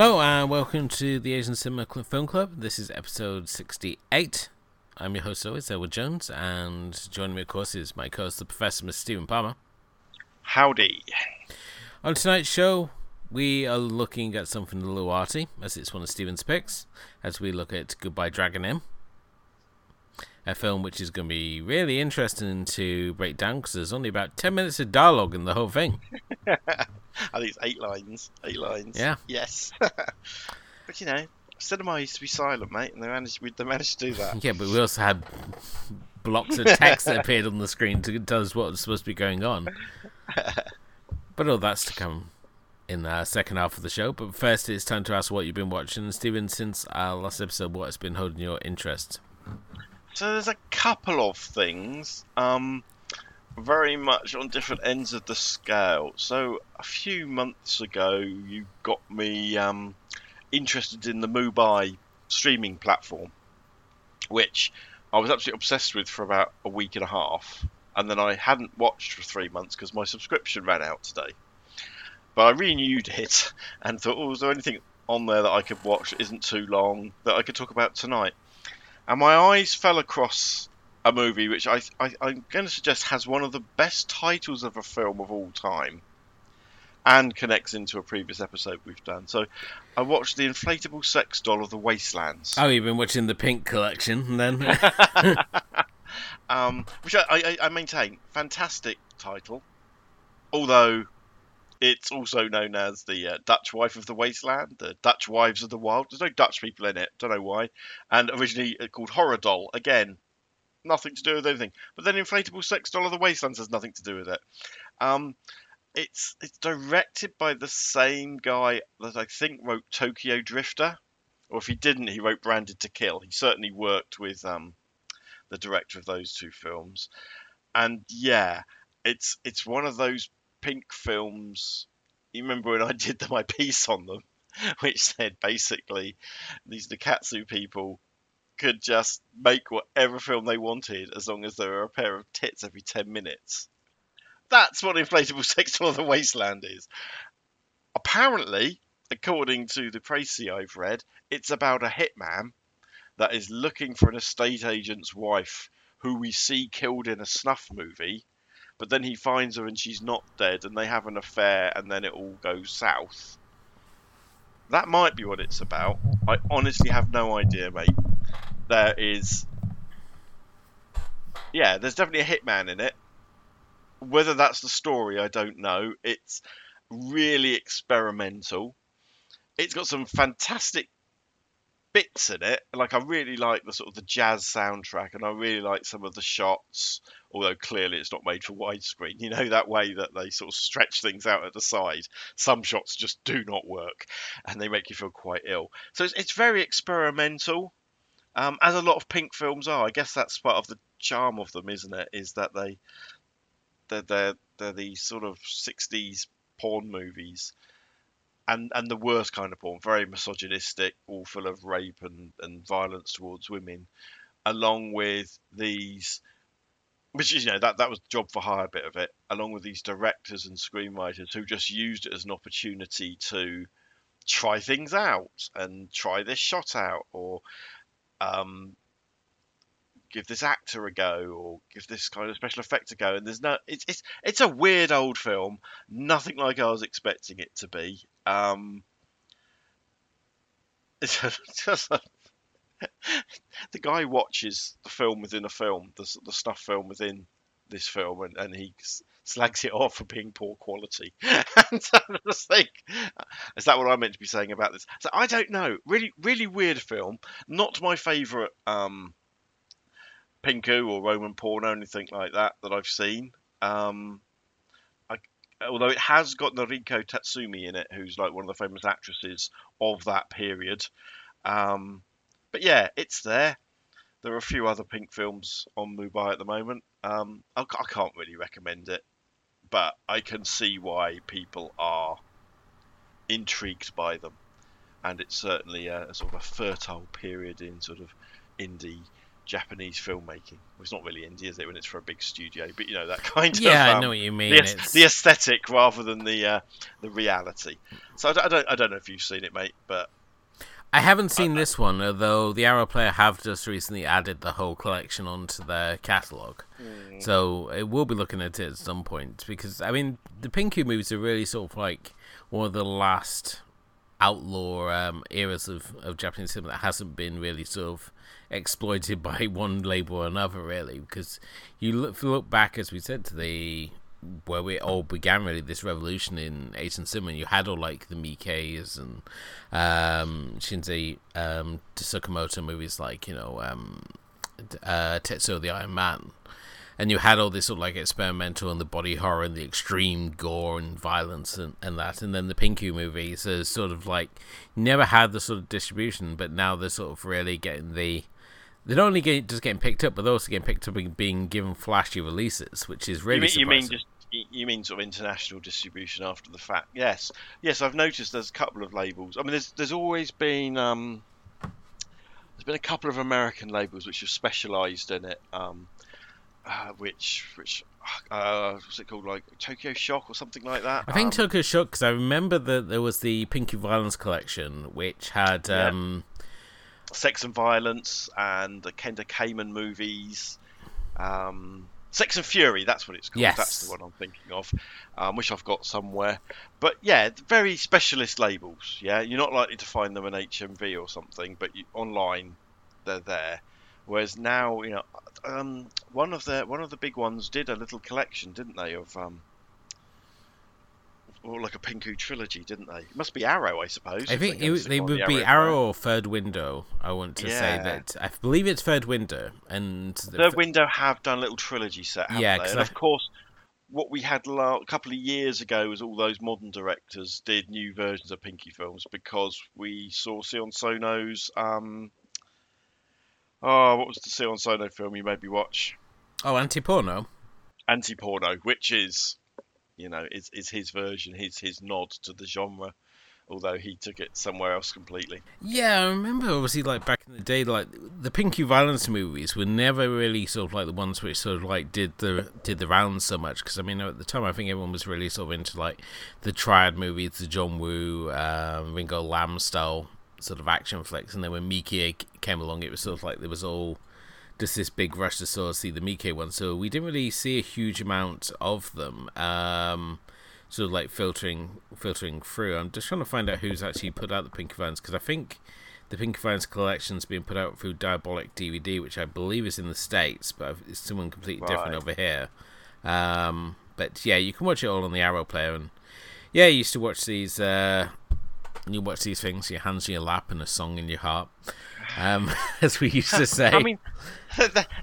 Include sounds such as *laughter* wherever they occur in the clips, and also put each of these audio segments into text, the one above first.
Hello and welcome to the Asian Cinema Film Club. This is episode 68. I'm your host always, Elwood Jones, and joining me, of course, is my co-host, the Professor, Mr. Stephen Palmer. Howdy. On tonight's show, we are looking at something a little arty, as it's one of Stephen's picks, as we look at Goodbye Dragon Inn, a film which is going to be really interesting to break down because there's only about 10 minutes of dialogue in the whole thing. I think it's eight lines. Eight lines. Yeah. Yes. *laughs* but you know, cinema used to be silent, mate, and they managed they managed to do that. Yeah, but we also had blocks of text that appeared on the screen to tell us what was supposed to be going on. *laughs* But all that's to come in the second half of the show. But first, it's time to ask what you've been watching. Stephen, since our last episode, what has been holding your interest? So there's a couple of things. Um, very much on different ends of the scale. So a few months ago, you got me um, interested in the Mubi streaming platform, which I was absolutely obsessed with for about a week and a half, and then I hadn't watched for three months because my subscription ran out today. But I renewed it *laughs* and thought, oh, is there anything on there that I could watch that isn't too long that I could talk about tonight? And my eyes fell across a movie which I, I I'm going to suggest has one of the best titles of a film of all time, and connects into a previous episode we've done. So, I watched the inflatable sex doll of the Wastelands. Oh, you've been watching the Pink collection then? *laughs* *laughs* um, which I, I, I maintain fantastic title, although it's also known as the uh, Dutch wife of the wasteland, the Dutch wives of the wild. There's no Dutch people in it, don't know why. And originally called Horror Doll. Again, nothing to do with anything. But then Inflatable Sex Doll of the Wastelands has nothing to do with it. Um, it's it's directed by the same guy that I think wrote Tokyo Drifter, or if he didn't, he wrote Branded to Kill. He certainly worked with um, the director of those two films, and yeah, it's it's one of those pink films. You remember when I *laughs* did my piece on them, *laughs* which said basically these Nikkatsu people could just make whatever film they wanted as long as there were a pair of tits every 10 minutes. That's what Inflatable *laughs* Sex of the Wasteland is. Apparently, according to the précis I've read, it's about a hitman that is looking for an estate agent's wife who we see killed in a snuff movie, but then he finds her and she's not dead and they have an affair and then it all goes south. That might be what it's about. I honestly have no idea, mate there is yeah, there's definitely a hitman in it. Whether that's the story, I don't know. It's really experimental. It's got some fantastic bits in it. Like I really like the sort of the jazz soundtrack, and I really like some of the shots. Although clearly it's not made for widescreen, *laughs* you know that way that they sort of stretch things out at the side. Some shots just do not work, and they make you feel quite ill. So it's, it's very experimental um, as a lot of Pink films are. I guess that's part of the charm of them, isn't it? Is that they they're they're, they're these sort of '60s porn movies, and and the worst kind of porn, very misogynistic, all full of rape and and violence towards women, along with these. Which is, you know, that, that was job for hire bit of it, along with these directors and screenwriters who just used it as an opportunity to try things out and try this shot out or um, give this actor a go or give this kind of special effect a go. And there's no, it's it's it's a weird old film, nothing like I was expecting it to be. Um, *laughs* it's just *laughs* the guy watches the film within a film, the the stuff film within this film, and, and he slags it off for being poor quality. *laughs* and I just think, is that what I meant to be saying about this? So I don't know. Really, really weird film. Not my favourite um, Pinku or Roman porn or anything like that that I've seen. Um, I, although it has got Noriko Tatsumi in it, who's like one of the famous actresses of that period. Um, but yeah, it's there. There are a few other pink films on Mubai at the moment. Um, I, I can't really recommend it, but I can see why people are intrigued by them, and it's certainly a, a sort of a fertile period in sort of indie Japanese filmmaking. Well, it's not really indie, is it, when it's for a big studio? But you know that *laughs* kind of Yeah, of. I um, know what you mean. The, the aesthetic rather than the uh, the reality. So I don't, I don't I don't know if you've seen it, mate, but I haven't seen this one, although the Arrow Player have just recently added the whole collection onto their catalogue. So it will be looking at it at some point because I mean the Pinku movies are really sort of like one of the last outlaw um, eras of, of Japanese cinema that hasn't been really sort of exploited *laughs* by one label or another really because you look, look back as we said to the where we all began really this revolution in Asian cinema. You had all like the Miikes and um, Shinya um, Tsukamoto movies like you know um, uh, Tetsuo the Iron Man, and you had all this sort of like experimental and the body horror and the extreme gore and violence and, and that, and then the Pinku movies is sort of like never had the sort of distribution, but now they're sort of really getting the they're not only getting, just getting picked up, but they're also getting picked up and being given flashy releases, which is really you mean, you mean just you- mean sort of international distribution after the fact? Yes, yes. I've noticed there's a couple of labels. I mean, there's there's always been um, there's been a couple of American labels which have specialised in it. Um, uh, which which uh, what's it called like Tokyo Shock or something like that? I think Um, Tokyo Shock because I remember that there was the Pinky Violence collection, which had Yeah. um, Sex and Violence and the Kenda Kamen movies. Um, Sex and Fury, that's what it's called. Yes. That's the one I'm thinking of, um, which I've got somewhere. But yeah, very specialist labels. Yeah, you're not likely to find them in HMV or something, but you, online they're there. Whereas now, you know, um, one of the one of the big ones did a little collection, didn't they, of um, or like a Pinku trilogy, didn't they? It must be Arrow, I suppose. I think it, they would the be brand. Arrow or Third Window. I want to say that I believe it's Third Window, and the Third Window have done a little trilogy set, Yeah, And I- of course, what we had la- a couple of years ago was all those modern directors did new versions of Pinky films because we saw Sion Sono's. Um, oh, what was the Sion Sono film you made me watch? oh, anti porno. Anti Porno, which is, you know, is, is his version, his his nod to the genre, although he took it somewhere else completely. Yeah, I remember obviously like back in the day, like the Pinky Violence movies were never really sort of like the ones which sort of like did the did the rounds so much. Because I mean, at the time, I think everyone was really sort of into like the Triad movies, the John Woo, um, Ringo Lam style sort of action flicks, and then when Miike came along, it was sort of like there was all just this big rush to sort of see the Miike one. So we didn't really see a huge amount of them. Um, sort of like filtering filtering through. I'm just trying to find out who's actually put out the Pinky Violence because I think the Pinky Violence collection's being put out through Diabolic DVD, which I believe is in the states, but it's someone completely different over here. Um, but yeah, you can watch it all on the Arrow player, and yeah, you used to watch these. Uh, you watch these things, your hands in your lap and a song in your heart, um, *laughs* as we used to say. I mean,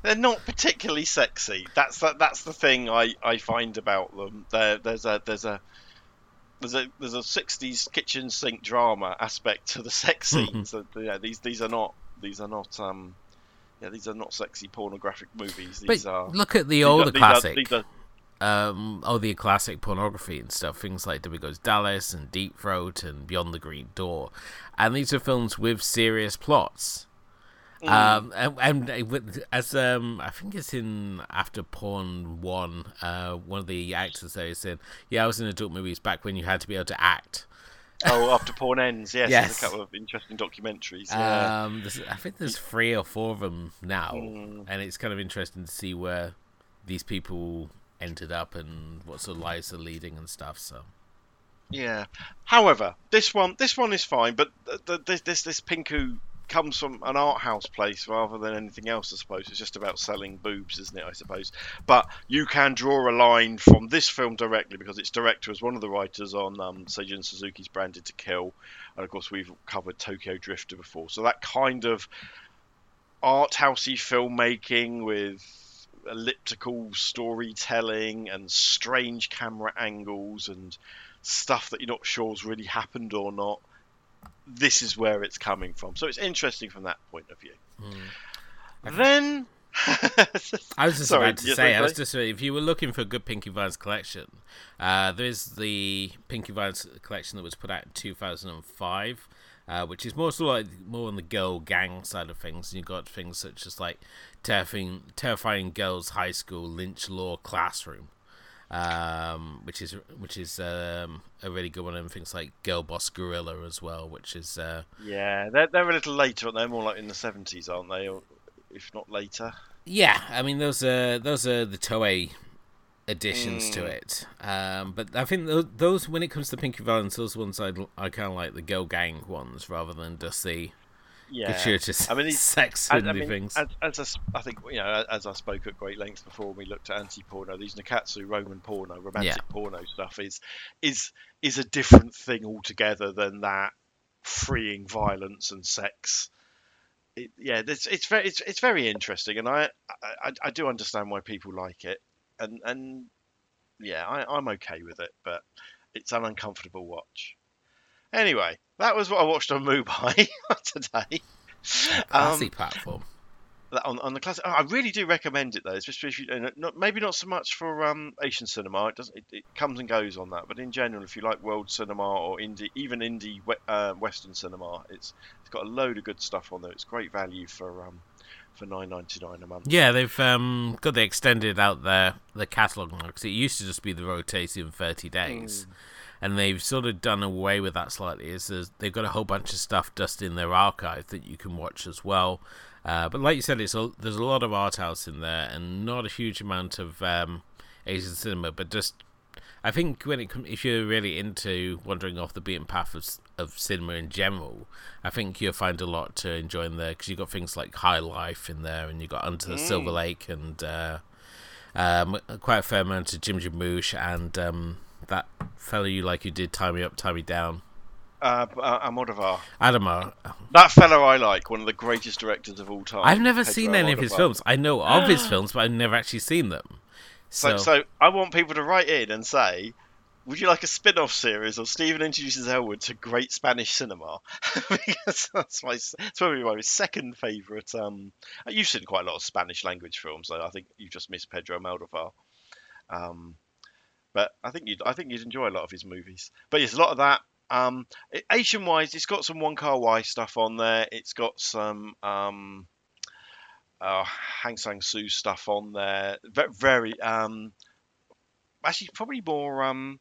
they're, not particularly sexy. That's the, that's the thing I, I find about them. There there's a there's a there's a there's a '60s kitchen sink drama aspect to the sex *laughs* scenes. yeah, these these are not these are not um yeah these are not sexy pornographic movies. These but are look at the older these are- classic. these are- um, all the classic pornography and stuff, things like Debbie Goes Dallas and Deep Throat and Beyond the Green Door, and these are films with serious plots. Mm. Um, and, and with- as um, I think it's in After Porn One, uh, one of the actors there said, "Yeah, I was in adult movies back when you had to be able to act." oh after porn ends yes, Yes. there's a couple of interesting documentaries. Yeah. Um, I think there's three or four of them now, Mm. and it's kind of interesting to see where these people ended up and what sort of lives they're leading and stuff. So. Yeah. However, this one this one is fine, but this this this Pinku comes from an art house place rather than anything else. I suppose it's just about selling boobs, isn't it? I suppose, but you can draw a line from this film directly because its director is one of the writers on um, Seijun Suzuki's Branded to Kill, and of course we've covered Tokyo Drifter before. So that kind of art housey filmmaking with elliptical storytelling and strange camera angles and stuff that you're not sure has really happened or not. This is where it's coming from. So it's interesting from that point of view. Mm. Then. *laughs* I was just Sorry, about to say, I was just if you were looking for a good Pinky Violence collection, uh, there's the Pinky Violence collection that was put out in 2005, uh, which is more sort of like more on the girl gang side of things. And you've got things such as like terrifying, terrifying girls high school lynch law classroom, um, which is which is um, a really good one, and things like Girl Boss Guerilla as well, which is uh, Yeah, they're, they're a little later, aren't they? More like in the 70s, aren't they? Or if not later. Yeah, I mean those are those are the Toei additions to Mm. it. Um, but I think those, those when it comes to Pinky Violence, those ones I I kind of like the Girl Gang ones rather than just the Yeah. gratuitous I mean, sex I, I mean, things. as, as I I think you know, as I spoke at great length before, we looked at anti-porno. These Nikkatsu Roman porno, romantic Yeah. porno stuff is is is a different thing altogether than that freeing violence and sex. It, yeah, it's it's very it's, it's very interesting, and I, I I do understand why people like it, and and yeah, I, I'm okay with it, but it's an uncomfortable watch. Anyway, that was what I watched on Mubai *laughs* today. Classy Um, platform. on, on the classic. I really do recommend it though, especially if you not, maybe not so much for um, Asian cinema. It doesn't. It, it comes and goes on that, but in general, if you like world cinema or indie, even indie uh, Western cinema, it's it's got a load of good stuff on there. It's great value for um for nine ninety nine a month. Yeah, they've um, got the extended out there the catalog now because it used to just be the rotating thirty days, and they've sort of done away with that slightly. Is they've got a whole bunch of stuff just in their archive that you can watch as well. Uh, but like you said, it's a, there's a lot of art house in there, and not a huge amount of um, Asian cinema. But just, I think when it if you're really into wandering off the beaten path of, of cinema in general, I think you'll find a lot to enjoy in there because you've got things like High Life in there, and you've got Under the Silver Lake, and uh, um, quite a fair amount of Jim Jarmusch, and um, that fellow you like who did Tie Me Up, Tie Me Down. Uh, uh, Almodovar. Adama, That fellow I like, one of the greatest directors of all time. I've never Pedro seen any of his films. I know of his films, but I've never actually seen them. So, So, so I want people to write in and say, would you like a spin-off series of Stephen introduces Elwood to great Spanish cinema? *laughs* because that's my it's probably my second favourite. Um, you've seen quite a lot of Spanish language films, so I think you just missed Pedro Almodovar. Um, but I think you'd I think you'd enjoy a lot of his movies. But yes, a lot of that. Um, Asian wise, it's got some Wong Kar-wai stuff on there. It's got some um, uh, Hong Sang-soo stuff on there. Very, um, actually probably more um,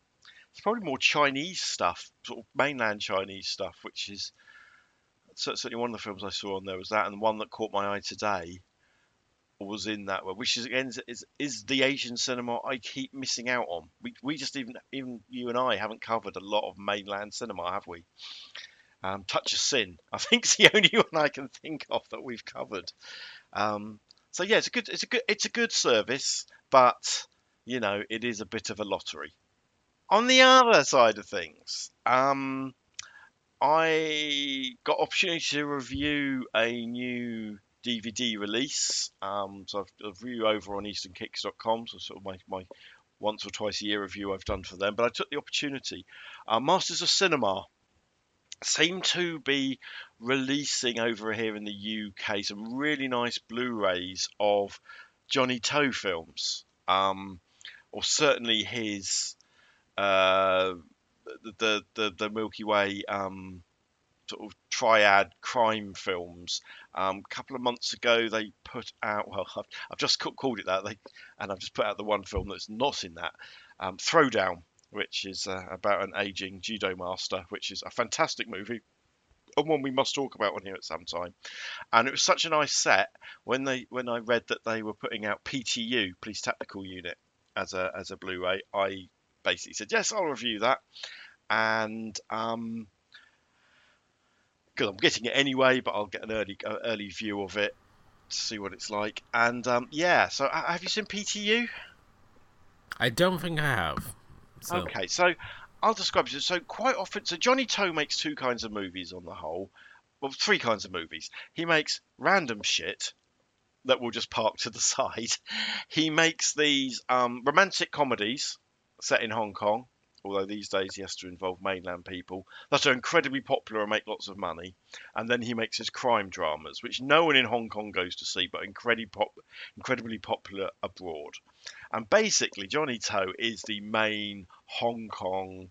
it's probably more Chinese stuff, sort of mainland Chinese stuff, which is certainly one of the films I saw on there was that, and the one that caught my eye today was in that one, which is again is, is is the Asian cinema I keep missing out on. We we just even even you and I haven't covered a lot of mainland cinema, have we? Um, Touch of Sin, I *laughs* think, is the only one I can think of that we've covered. Um, so yeah, it's a good, it's a good, it's a good service, but you know, it is a bit of a lottery. On the other side of things, um, I got opportunity to review a new DVD release. Um, so I've review over on EasternKicks.com, so sort of my, my once or twice a year review I've done for them. But I took the opportunity. Uh, Masters of Cinema seem to be releasing over here in the UK some really nice Blu-rays of Johnny To films, um, or certainly his uh, the, the the Milky Way um, sort of triad crime films. Um, a couple of months ago, they put out well, I've, I've just called it that, they, and I've just put out the one film that's not in that, um, Throwdown, which is uh, about an aging judo master, which is a fantastic movie and one we must talk about on here at some time. And it was such a nice set when they when I read that they were putting out PTU, Police Tactical Unit, as a as a Blu-ray. I basically said yes, I'll review that. And um, because I'm getting it anyway, but I'll get an early uh, early view of it to see what it's like. And um, yeah, so uh, have you seen PTU? I don't think I have. So. Okay, so I'll describe it. So quite often, so Johnny To makes two kinds of movies on the whole. Well, three kinds of movies. He makes random shit that will just park to the *laughs* side. He makes these um, romantic comedies set in Hong Kong although these days he has to involve mainland people, that are incredibly popular and make lots of money. And then he makes his crime dramas, which no one in Hong Kong goes to see, but incredibly, pop- incredibly popular abroad. And basically, Johnny To is the main Hong Kong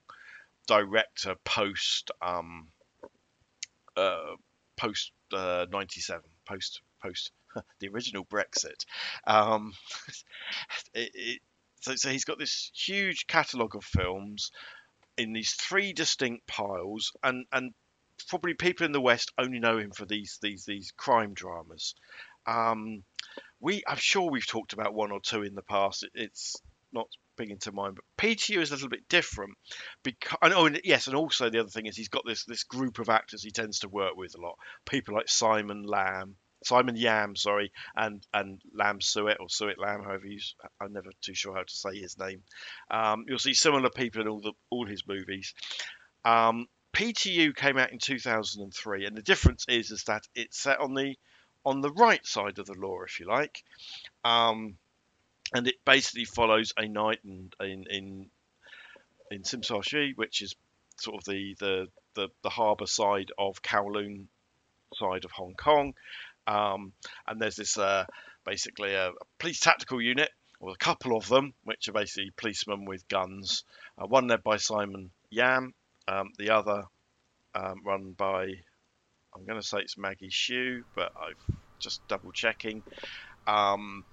director post um, uh, post uh, 97, post post *laughs* the original Brexit. Um, *laughs* it, it, so, so he's got this huge catalogue of films in these three distinct piles, and and probably people in the West only know him for these these these crime dramas. Um, we I'm sure we've talked about one or two in the past. It, it's not big into mind, but PTU is a little bit different because oh and yes, and also the other thing is he's got this this group of actors he tends to work with a lot. People like Simon Lamb, Simon Yam, sorry, and and Lam Suet or Suet Lam, however you. I'm never too sure how to say his name. Um, you'll see similar people in all the all his movies. Um, PTU came out in 2003, and the difference is is that it's set on the on the right side of the law, if you like, um, and it basically follows a night in in in, in Tsui, which is sort of the the the, the harbour side of Kowloon side of Hong Kong, um, and there's this uh, basically a, a, police tactical unit, or a couple of them, which are basically policemen with guns. Uh, one led by Simon Yam, um, the other um, run by, I'm going to say it's Maggie Shiu, but I've just double checking. Um,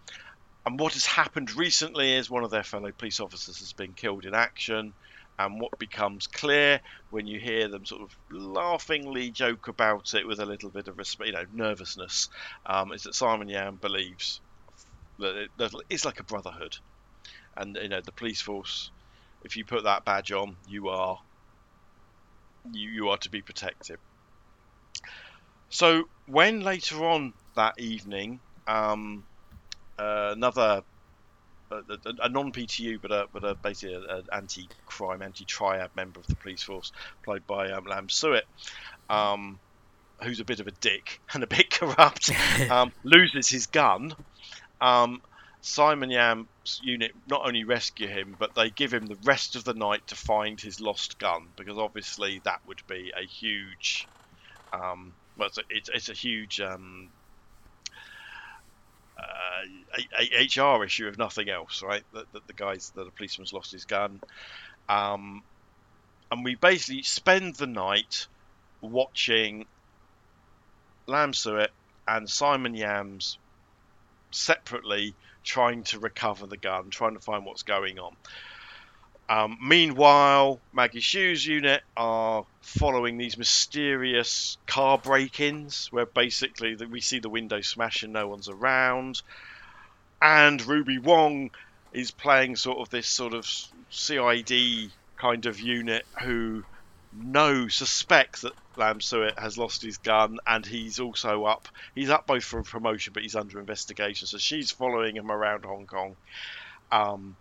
and what has happened recently is one of their fellow police officers has been killed in action. And what becomes clear when you hear them sort of laughingly joke about it with a little bit of you know, nervousness, um, is that Simon Yam believes that it, it's like a brotherhood, and you know the police force. If you put that badge on, you are you, you are to be protected. So when later on that evening, um, uh, another a, a non-PTU, but a but a basically an anti-crime, anti-triad member of the police force, played by um, Lam Suet, um, who's a bit of a dick *laughs* and a bit corrupt, *laughs* um, loses his gun. Um, Simon Yam's unit not only rescue him, but they give him the rest of the night to find his lost gun because obviously that would be a huge, um, well, it's a, it's, it's a huge um, uh, a, a HR issue if nothing else, right? That, that the guys, that the policeman's lost his gun, um, and we basically spend the night watching Lam Suet and Simon Yams separately trying to recover the gun, trying to find what's going on. Um, meanwhile, Maggie Shiu's unit are following these mysterious car break-ins, where basically we see the window smash and no one's around, and Ruby Wong is playing sort of this sort of CID kind of unit who know suspects that Lam Suet has lost his gun, and he's also up. He's up both for promotion, but he's under investigation. So she's following him around Hong Kong. Um,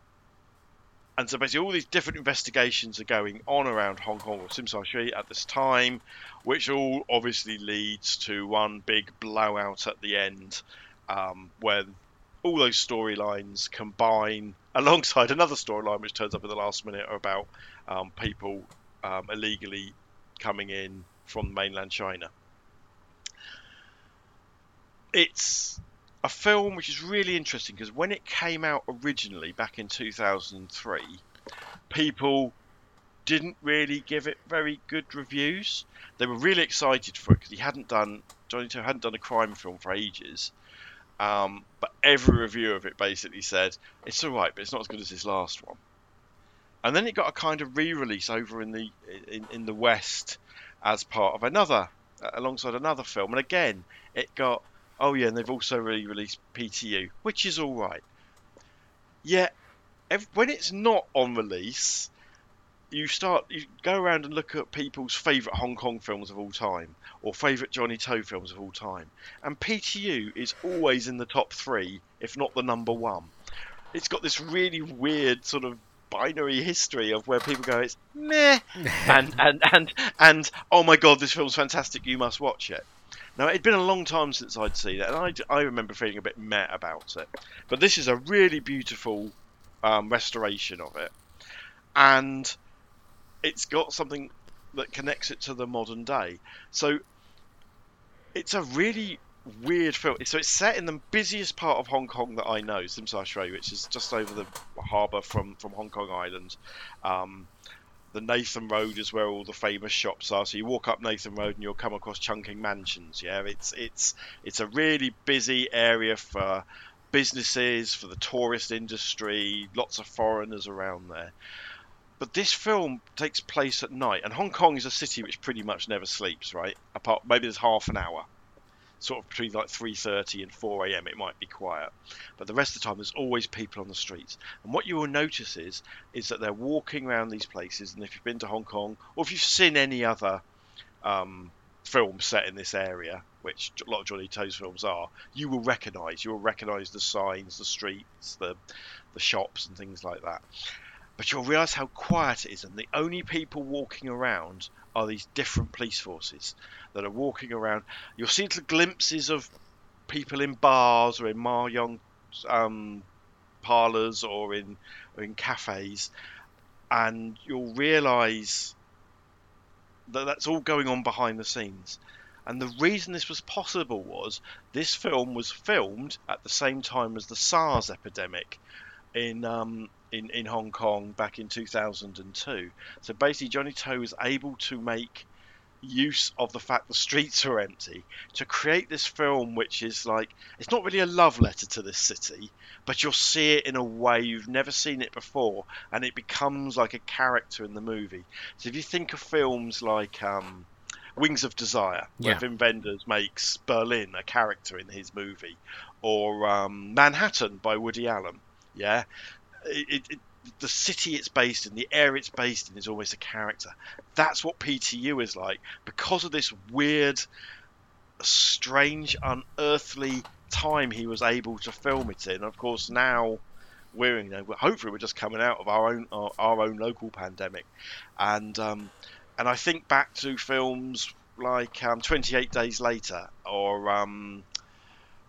and so basically all these different investigations are going on around Hong Kong or Tsim Sha Tsui at this time, which all obviously leads to one big blowout at the end, um, when all those storylines combine *laughs* alongside another storyline which turns up at the last minute about um, people um, illegally coming in from mainland China. It's a film which is really interesting because when it came out originally back in 2003, people didn't really give it very good reviews. They were really excited for it because he hadn't done Johnny To hadn't done a crime film for ages. Um, but every review of it basically said it's all right, but it's not as good as his last one. And then it got a kind of re-release over in the in, in the West as part of another alongside another film, and again it got Oh yeah, and they've also re-released PTU, which is all right. Yet, when it's not on release, you start you go around and look at people's favourite Hong Kong films of all time or favourite Johnny To films of all time, and PTU is always in the top three, if not the number one. It's got this really weird sort of binary history of where people go, it's meh, *laughs* and and and and oh my god, this film's fantastic, you must watch it. Now it'd been a long time since I'd seen it, and I, I remember feeling a bit meh about it. But this is a really beautiful um, restoration of it, and it's got something that connects it to the modern day. So it's a really weird film. So it's set in the busiest part of Hong Kong that I know, Tsim Sha which is just over the harbour from, from Hong Kong Island. Um, the Nathan Road is where all the famous shops are. So you walk up Nathan Road and you'll come across Chungking Mansions. Yeah, it's it's it's a really busy area for businesses, for the tourist industry. Lots of foreigners around there. But this film takes place at night, and Hong Kong is a city which pretty much never sleeps. Right, apart maybe there's half an hour sort of between like 3.30 and 4 a.m. it might be quiet. But the rest of the time there's always people on the streets. And what you will notice is is that they're walking around these places and if you've been to hong kong or if you've seen any other um, film set in this area which a lot of johnny to's films are you will recognize. You will recognize the signs the streets the the shops and things like that but you'll realize how quiet it is and the only people walking around are these different police forces that are walking around. You'll see little glimpses of people in bars or in mahjong um, parlors or in or in cafes, and you'll realise that that's all going on behind the scenes. And the reason this was possible was this film was filmed at the same time as the SARS epidemic in um, in, in Hong Kong back in 2002. So basically, Johnny To was able to make use of the fact the streets are empty to create this film which is like it's not really a love letter to this city but you'll see it in a way you've never seen it before and it becomes like a character in the movie so if you think of films like um, Wings of Desire, where Yeah. Wim Wenders makes Berlin a character in his movie, or um, Manhattan by Woody Allen. Yeah, it, it, the city it's based in, the area it's based in, is always a character. That's what PTU is like because of this weird, strange, unearthly time he was able to film it in. Of course, now we're you know hopefully we're just coming out of our own our, our own local pandemic, and um, and I think back to films like um, 28 Days Later or um,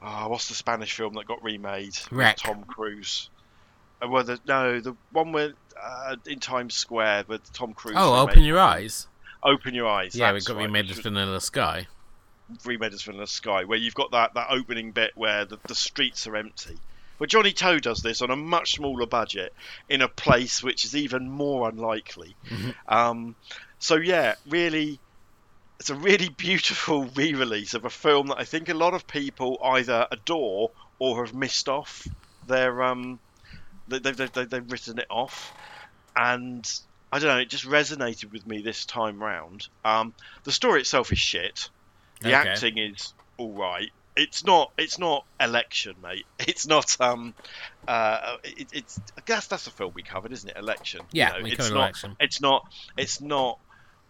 oh, what's the Spanish film that got remade? Wreck. Tom Cruise. Uh, well, the, no, the one with uh, in Times Square with Tom Cruise. Oh, remade- open your eyes. Open your eyes. Yeah, we that's got right, remade as Vanilla Sky. remade as Vanilla Sky, where you've got that, that opening bit where the, the streets are empty. Well, Johnny To does this on a much smaller budget in a place which is even more unlikely. Mhm. Um, so yeah, really, it's a really beautiful *laughs* re-release of a film that I think a lot of people either adore or have missed off. Their um, they've, they've, they've, written it off, and I don't know, it just resonated with me this time round. Um, the story itself is shit. The Okay. acting is all right. It's not. It's not election, mate. *laughs* It's not. Um. Uh. It, it's. I guess that's the film we covered, isn't it? Election. You Yeah, know, we it's not. election. It's not. It's not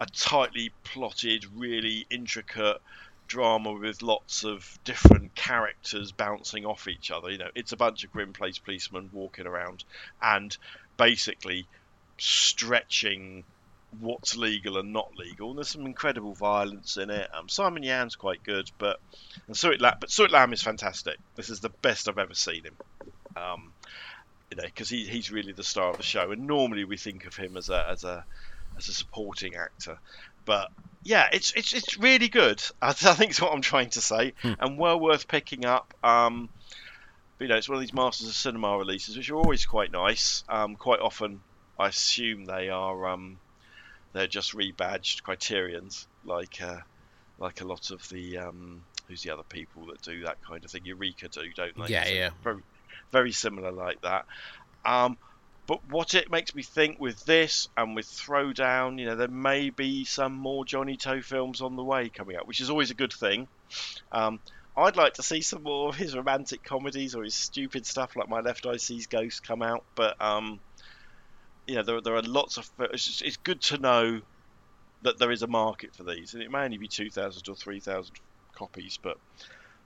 a tightly plotted, really intricate drama with lots of different characters bouncing off each other. You know, it's a bunch of grim place policemen walking around and basically stretching what's legal and not legal. And there's some incredible violence in it. Um, Simon Yam's quite good, but and Suet Lam, but Lam is fantastic. This is the best I've ever seen him. Um, you know, because he, he's really the star of the show, and normally we think of him as a as a as a supporting actor, but yeah, it's it's it's really good. I, *laughs* I think is what I'm trying to say, Hmm. and well worth picking up. Um, you know, it's one of these Masters of Cinema releases, which are always quite nice. Um, quite often, I assume they are um, they're just rebadged Criterions, like uh, like a lot of the um, who's the other people that do that kind of thing. Eureka do, don't they? Yeah, So yeah. Very, very similar like that. Um, but what it makes me think with this and with Throwdown, you know, there may be some more Johnny To films on the way coming up, which is always a good thing. Um, I'd like to see some more of his romantic comedies or his stupid stuff like My Left Eye Sees Ghost come out, but um, you know, there, there are lots of. It's, just, it's good to know that there is a market for these, and it may only be two thousand or three thousand copies, but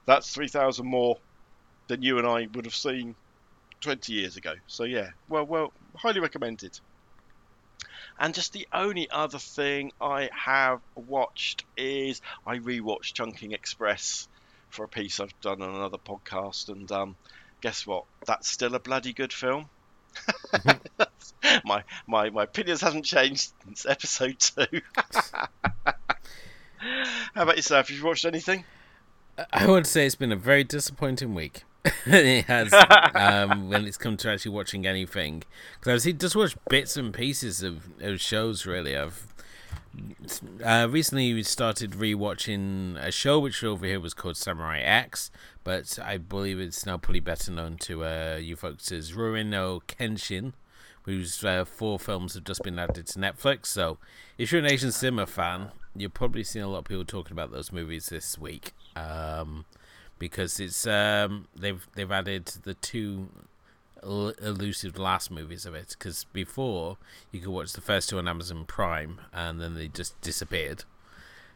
that's three thousand more than you and I would have seen twenty years ago. So yeah, well, well, highly recommended. And just the only other thing I have watched is I rewatched Chungking Express for a piece I've done on another podcast, and um, guess what? That's still a bloody good film. *laughs* my my my opinions haven't changed since episode two. *laughs* How about yourself? Have you watched anything? I would say it's been a very disappointing week. *laughs* it has um, when it's come to actually watching anything. Because I've just watched bits and pieces of, of shows. Really, I've uh, recently we started rewatching a show which over here was called Samurai X, but I believe it's now probably better known to uh, you folks as Rurouni no Kenshin, whose uh, four films have just been added to Netflix. So, if you're an Asian cinema fan, you're probably seeing a lot of people talking about those movies this week. Um, because it's um, they've they've added the two elusive last movies of it. Because before you could watch the first two on Amazon Prime, and then they just disappeared.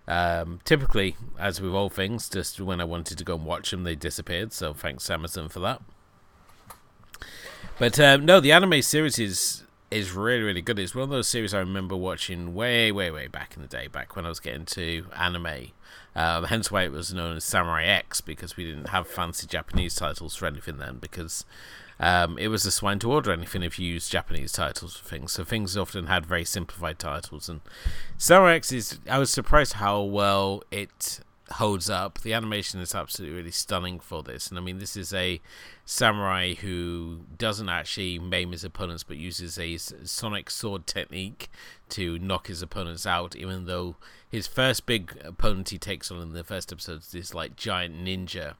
Um, typically, as with all things, just when I wanted to go and watch them, they disappeared. So thanks Amazon for that. But um, no, the anime series is is really really good. It's one of those series I remember watching way way way back in the day, back when I was getting to anime. Um, hence why it was known as Samurai X because we didn't have fancy Japanese titles for anything then because um, it was a swine to order anything if you use Japanese titles for things. So things often had very simplified titles. And Samurai X is, I was surprised how well it holds up. The animation is absolutely really stunning for this. And I mean, this is a samurai who doesn't actually maim his opponents but uses a sonic sword technique to knock his opponents out, even though his first big opponent he takes on in the first episode is this like giant ninja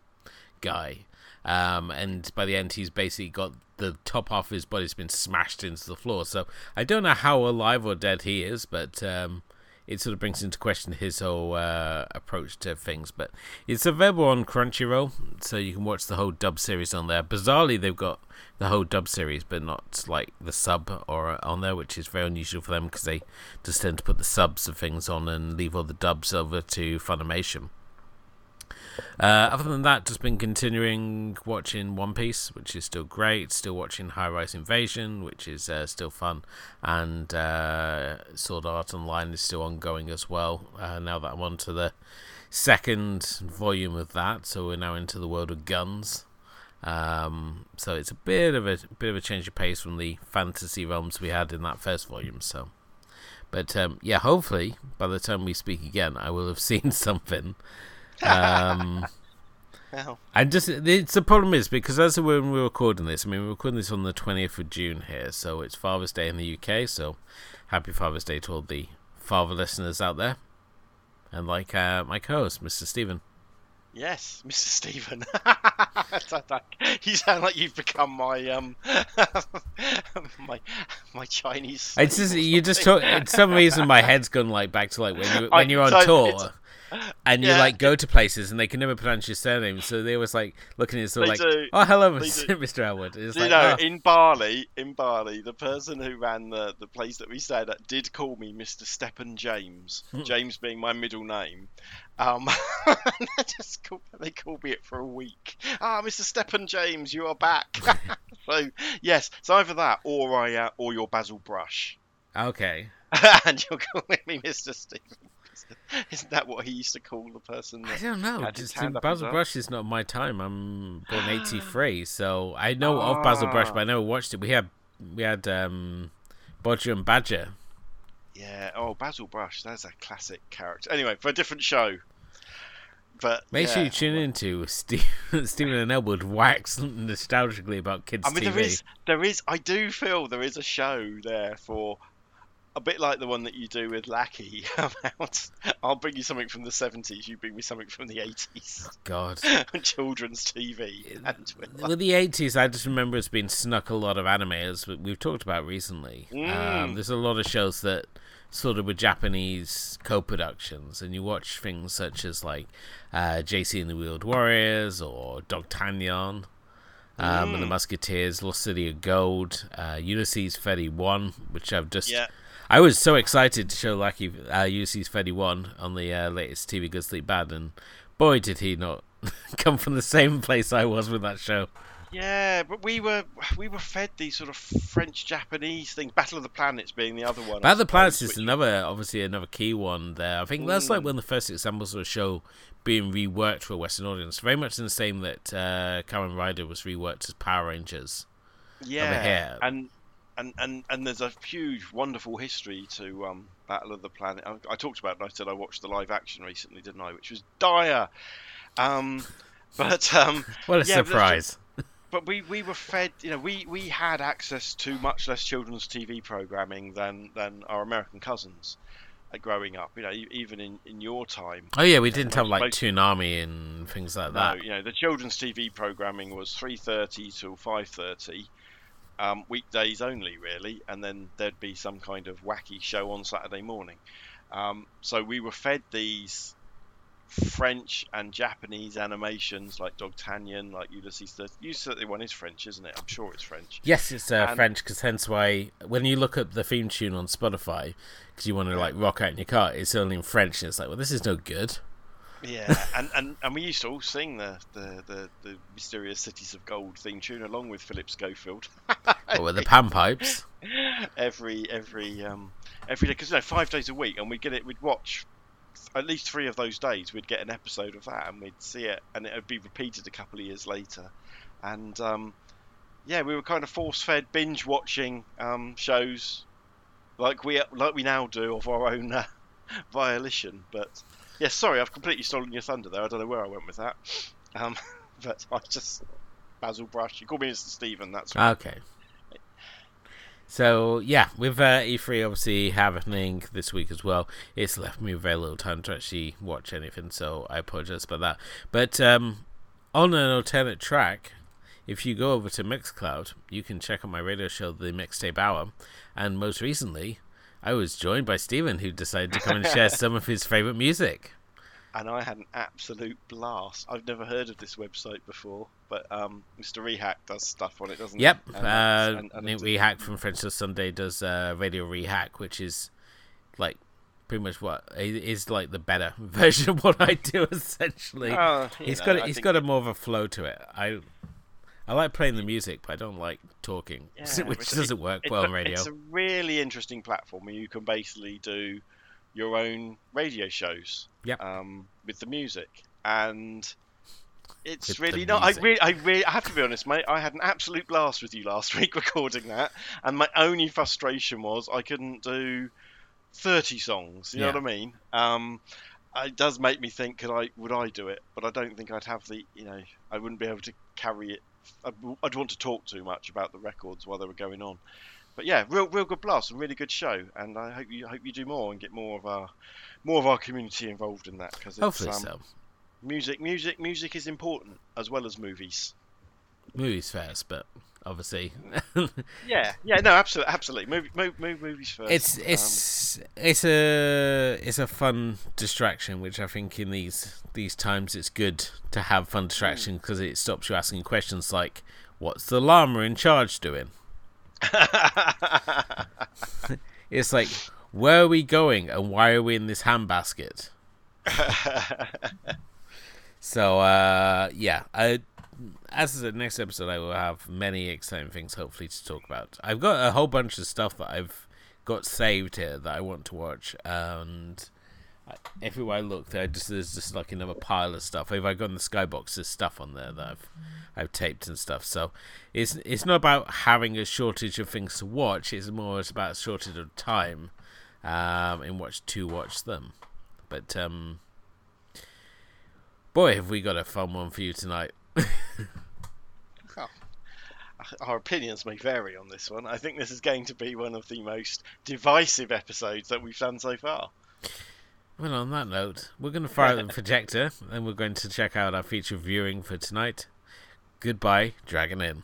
guy. Um, and by the end, he's basically got the top half of his body's been smashed into the floor. So I don't know how alive or dead he is, but um, it sort of brings into question his whole uh, approach to things. But it's available on Crunchyroll, so you can watch the whole dub series on there. Bizarrely, they've got the whole dub series, but not like the sub or on there, which is very unusual for them because they just tend to put the subs of things on and leave all the dubs over to Funimation. Uh, other than that, just been continuing watching One Piece, which is still great. Still watching High Rise Invasion, which is uh, still fun, and uh, Sword Art Online is still ongoing as well. Uh, now that I'm on to the second volume of that, so we're now into the world of guns. Um, so it's a bit of a bit of a change of pace from the fantasy realms we had in that first volume. So, but um, yeah, hopefully by the time we speak again, I will have *laughs* seen something um, *laughs* And just it's the problem is because as when we're recording this, I mean we're recording this on the twentieth of June here, so it's Father's Day in the UK. So happy Father's Day to all the father listeners out there, and like uh, my co-host, Mr. Stephen. Yes, *laughs* Mr. Stephen. *laughs* you sound like you've become my um my my Chinese. It's just you just talk. For some reason, my head's gone like back to like when you when you're on so tour and you like go to places and they can never pronounce your surname, so they was like looking at you sort of like, do. "Oh, hello, Mr. *laughs* Elwood." It's like, you know, oh. in Bali, in Bali, the person who ran the the place that we stayed at did call me Mr. Stepan James, hmm. James being my middle name. Um, *laughs* they just called, they called me it for a week. Ah, Mr. Stepan James, you are back. *laughs* so yes, it's either that or I uh, or your Basil Brush. Okay. and you're calling me Mr. Stephen. *laughs* Isn't that what he used to call the person? I don't know. Just Basil Brush is not my time. I'm born *gasps* '83, so I know of Basil Brush, but I never watched it. We had we had um, Bodger and Badger. Yeah. Oh, Basil Brush. That's a classic character. Anyway, for a different show. But make yeah. sure you tune into Steve, *laughs* Stephen and Elwood wax nostalgically about kids. I mean, TV. there is, there is. I do feel there is a show there for a bit like the one that you do with Lackey *laughs* about I'll bring you something from the 70s, you bring me something from the 80s. Oh, God. *laughs* Children's TV. with the 80s, I just remember it's been snuck a lot of anime, as we've talked about recently. Mm. Um, there's a lot of shows that sort of were Japanese co-productions, and you watch things such as like uh, Jayce and the Wheeled Warriors or Dogtanian. um, and the Musketeers, Lost City of Gold, uh, Ulysses 31, which I've just. Yeah. I was so excited to show Lucky uh, Ulysses 31 on the uh, latest TV Good Sleep Bad, and boy, did he not *laughs* come from the same place I was with that show. Yeah, but we were we were fed these sort of French Japanese things. Battle of the Planets being the other one. Battle of the Planets is which- another, obviously another key one there. I think that's like Mm. one of the first examples of a show being reworked for a Western audience. Very much in the same that uh, Kamen Rider was reworked as Power Rangers. yeah, here. and and and and there's a huge, wonderful history to um, Battle of the Planet. I, I talked about it. I said I watched the live action recently, didn't I? Which was dire. Um, *laughs* but um, What a Yeah, surprise! but we, we were fed you know we, we had access to much less children's TV programming than than our American cousins uh, growing up you know even in, in your time Oh yeah, we didn't have like most- Toonami and things like no that. you know the children's TV programming was 3:30 till 5:30 um, weekdays only really and then there'd be some kind of wacky show on Saturday morning um, so we were fed these French and Japanese animations like Dogtanian, like Ulysses. The Ulysses 31 is French, isn't it? I'm sure it's French. Yes, it's uh, And- French because hence why when you look up the theme tune on Spotify because you want to like rock out in your car, it's only in French. And it's like, well, this is no good. Yeah, and, and, and we used to all sing the, the, the, the Mysterious Cities of Gold theme tune along with Philip Schofield *laughs* Or with the pan pipes. *laughs* every every um every day because you know five days a week, and we'd get it. We'd watch at least three of those days. We'd get an episode of that, and we'd see it, and it would be repeated a couple of years later. And um, yeah, we were kind of force fed binge watching um, shows like we like we now do of our own uh, *laughs* violation. But yeah, sorry, I've completely stolen your thunder there. I don't know where I went with that. Um, *laughs* but I just Basil Brush. You call me Mr. Stephen. That's right. Okay. So yeah, with uh, E3 obviously happening this week as well, it's left me very little time to actually watch anything. So I apologize about that. But um, on an alternate track, if you go over to Mixcloud, you can check out my radio show, The Mixtape Hour. And most recently, I was joined by Stephen, who decided to come and share some of his favorite music. *laughs* and I had an absolute blast. I've never heard of this website before, but um, Mr. Rehack does stuff on it, doesn't Yep, he? uh, And that's- and- and Nick it's- Rehack from French to Sunday does uh, Radio Rehack, which is like pretty much what is like the better *laughs* version of what I do essentially. You he's know, got a, he's got a more of a flow to it. I I like playing the music, but I don't like talking, *laughs* Yeah, which it's- doesn't work it's well on radio. It's a really interesting platform where you can basically do your own radio shows Yep. um, with the music, and it's With really not. I really, I really, I have to be honest, mate. I had an absolute blast with you last *laughs* week recording that, and my only frustration was I couldn't do thirty songs. You know what I mean? Um, it does make me think, could I, would I do it? But I don't think I'd have the, you know, I wouldn't be able to carry it. I'd, I'd want to talk too much about the records while they were going on. But yeah, real, real good blast and really good show. And I hope you hope you do more and get more of our, more of our community involved in that because Hopefully um, so. music, music, music is important as well as movies. Movies first, but obviously Yeah, yeah, no, absolutely, absolutely. Movie, move, move, movies first. it's Um, it's it's a it's a fun distraction, which I think in these these times it's good to have fun distraction because it stops you asking questions like, "What's the llama in charge doing?" *laughs* It's like, "Where are we going and why are we in this handbasket?" *laughs* So uh, yeah, I, as the next episode, I will have many exciting things hopefully to talk about. I've got a whole bunch of stuff that I've got saved here that I want to watch, and everywhere I look, there just there's just like another pile of stuff. If I go in the skybox, there's stuff on there that I've I've taped and stuff. So it's it's not about having a shortage of things to watch. It's more it's about a shortage of time um, in which to watch them. But um, boy, have we got a fun one for you tonight. *laughs* our opinions may vary on this one. I think this is going to be one of the most divisive episodes that we've done so far. Well, on that note, we're going to fire the *laughs* projector and we're going to check out our feature viewing for tonight. Goodbye, Dragon Inn.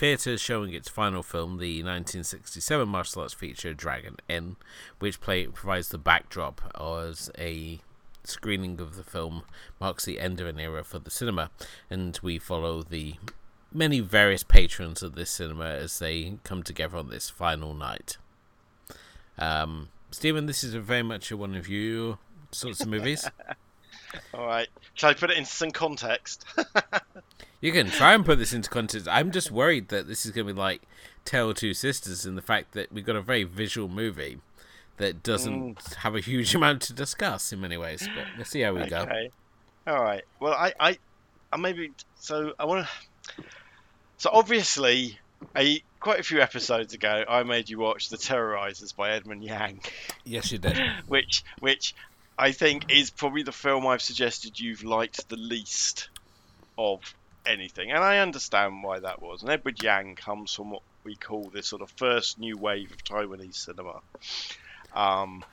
theatre showing its final film, the 1967 martial arts feature Dragon Inn, which play, provides the backdrop as a screening of the film marks the end of an era for the cinema, and we follow the many various patrons of this cinema as they come together on this final night. Um, Stephen, this is very much a one of your sorts of movies. *laughs* All right. Shall I put it into some context? *laughs* you can try and put this into context. I'm just worried that this is going to be like Tale of Two Sisters in the fact that we've got a very visual movie that doesn't mm. have a huge *laughs* amount to discuss in many ways. But we'll see how we go. okay. All right. Well, I, I, I maybe so I want to. So obviously, a quite a few episodes ago, I made you watch The Terrorizers by Edward Yang, Yes, you did. *laughs* which which I think is probably the film I've suggested you've liked the least of anything, and I understand why that was. And Edward Yang comes from what we call this sort of first new wave of Taiwanese cinema. Um,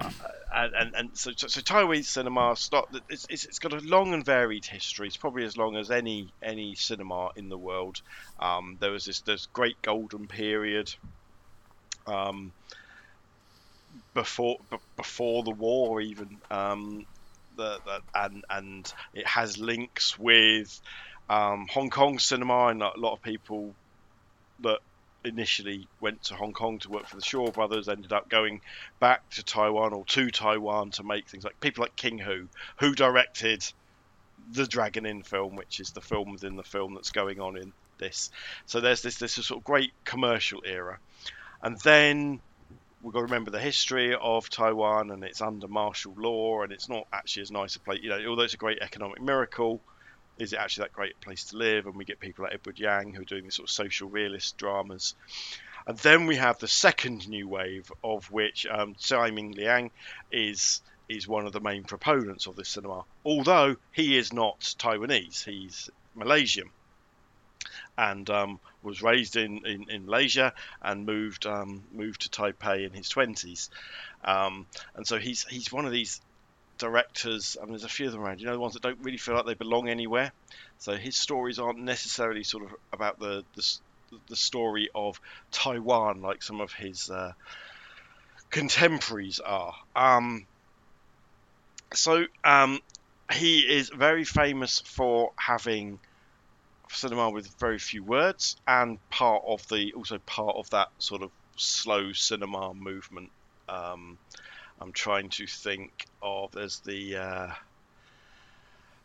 uh, and, and, so, so, so Taiwanese cinema start, it's, it's, it's got a long and varied history. It's probably as long as any any cinema in the world. Um, there was this this great golden period um, before b- before the war even um, the, the, and and it has links with um, Hong Kong cinema and a lot of people that initially went to Hong Kong to work for the Shaw Brothers ended up going back to Taiwan or to Taiwan to make things like people like King Hu, who directed the Dragon Inn film, which is the film within the film that's going on in this. So there's this this sort of great commercial era, and then we've got to remember the history of Taiwan and it's under martial law and it's not actually as nice a place. You know, although it's a great economic miracle, is it actually that great place to live? And we get people like Edward Yang who are doing these sort of social realist dramas. And then we have the second new wave, of which um, Tsai Ming Liang is is one of the main proponents of this cinema. Although he is not Taiwanese, he's Malaysian, and um, was raised in, in, in Malaysia and moved um, moved to Taipei in his twenties. Um, and so he's he's one of these directors. Mean, there's a few of them around. You know, the ones that don't really feel like they belong anywhere. So his stories aren't necessarily sort of about the the, the story of Taiwan like some of his uh, contemporaries are. Um, so um, he is very famous for having cinema with very few words and part of the also part of that sort of slow cinema movement. Um, I'm trying to think of there's the uh,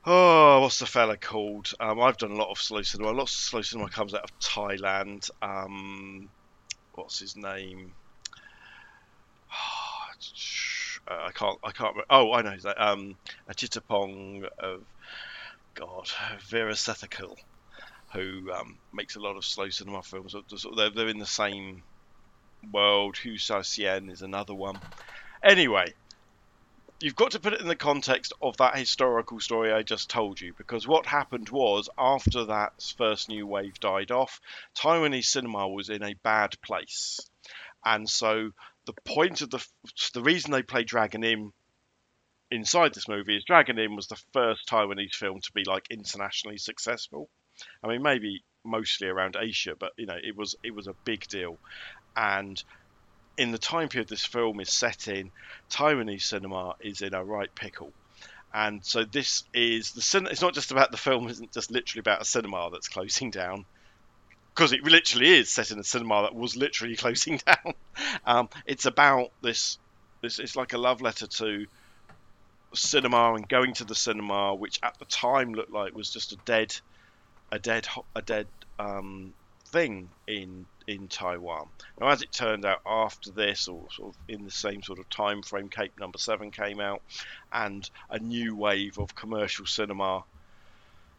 oh what's the fella called? Um, I've done a lot of slow cinema. Lots of slow cinema comes out of Thailand. Um, what's his name? *sighs* Uh, I can't. I can't. Remember. Oh, I know. Like um, Apichatpong of God, Weerasethakul, who um, makes a lot of slow cinema films. They're, they're in the same world. Hu Sien is another one. Anyway, you've got to put it in the context of that historical story I just told you, because what happened was after that first new wave died off, Taiwanese cinema was in a bad place, and so the point of the the reason they play Dragon Inn inside this movie is Dragon Inn was the first Taiwanese film to be like internationally successful. I mean, maybe mostly around Asia, but you know, it was it was a big deal, and in the time period this film is set in, Taiwanese cinema is in a right pickle. And so this is the cin- it's not just about the film isn't just literally about a cinema that's closing down because it literally is set in a cinema that was literally *laughs* closing down. Um, it's about this, this. It's like a love letter to cinema and going to the cinema, which at the time looked like was just a dead, a dead, a dead um, thing in in Taiwan. Now, as it turned out, after this, or sort of in the same sort of time frame, Cape Number Seven came out, and a new wave of commercial cinema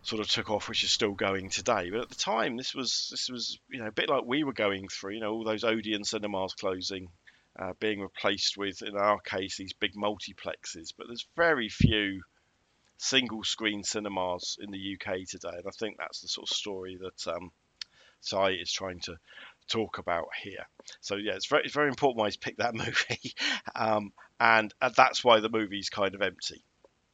sort of took off, which is still going today. But at the time, this was this was you know a bit like we were going through. You know, all those Odeon cinemas closing, uh, being replaced with, in our case, these big multiplexes. But there's very few single screen cinemas in the UK today, and I think that's the sort of story that um, Tsai is trying to talk about here. So yeah, it's very it's very important why he's picked that *laughs* movie, um, and, and that's why the movie's kind of empty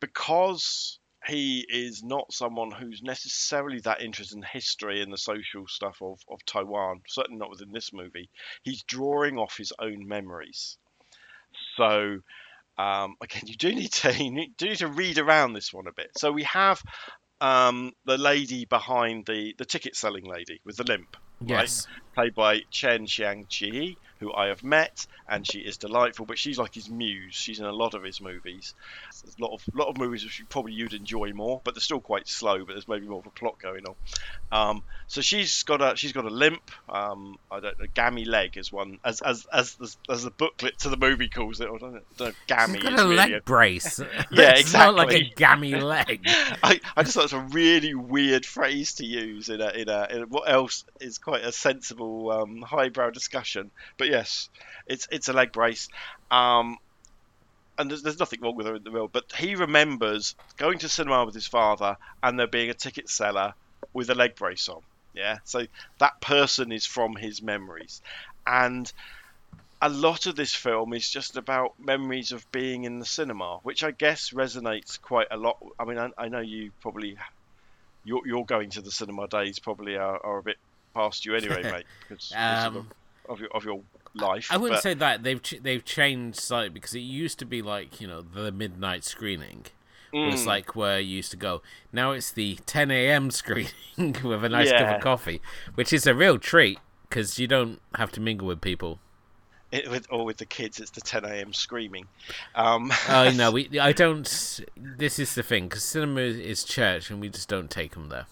because he is not someone who's necessarily that interested in history and the social stuff of, of Taiwan, certainly not within this movie. He's drawing off his own memories. So, um, again, you do need to *laughs* you do need to read around this one a bit. So we have um, the lady behind the the ticket selling lady with the limp, Yes. right? Played by Chen Xiangqi, who I have met, and she is delightful. But she's like his muse. She's in a lot of his movies. There's a lot of lot of movies which you probably you'd enjoy more, but they're still quite slow. But there's maybe more of a plot going on. Um, so she's got a she's got a limp. Um, I don't know, gammy leg is one as as as the, as the booklet to the movie calls it. I don't know, I don't gammy. He's got a leg a- brace. *laughs* *laughs* Yeah, it's not like a gammy leg. *laughs* I, I just thought it's a really weird phrase to use in a, in a in what else is quite a sensible um, highbrow discussion. But yes, it's it's a leg brace, um, and there's, there's nothing wrong with her in the world. But he remembers going to cinema with his father and there being a ticket seller with a leg brace on. Yeah, so that person is from his memories, and a lot of this film is just about memories of being in the cinema, which I guess resonates quite a lot. I mean, I, I know you probably you're, you're going to the cinema days probably are, are a bit past you anyway, *laughs* mate, because Um, of your of your life. I wouldn't but- say that they've ch- they've changed slightly because it used to be like you know the midnight screening. It was Mm. like where you used to go. Now it's the 10 a.m. screening *laughs* with a nice cup of coffee, which is a real treat because you don't have to mingle with people. it, with, or with the kids, it's the 10 a.m. screaming. Um, Oh no, *laughs* we I don't. This is the thing because cinema is church, and we just don't take them there.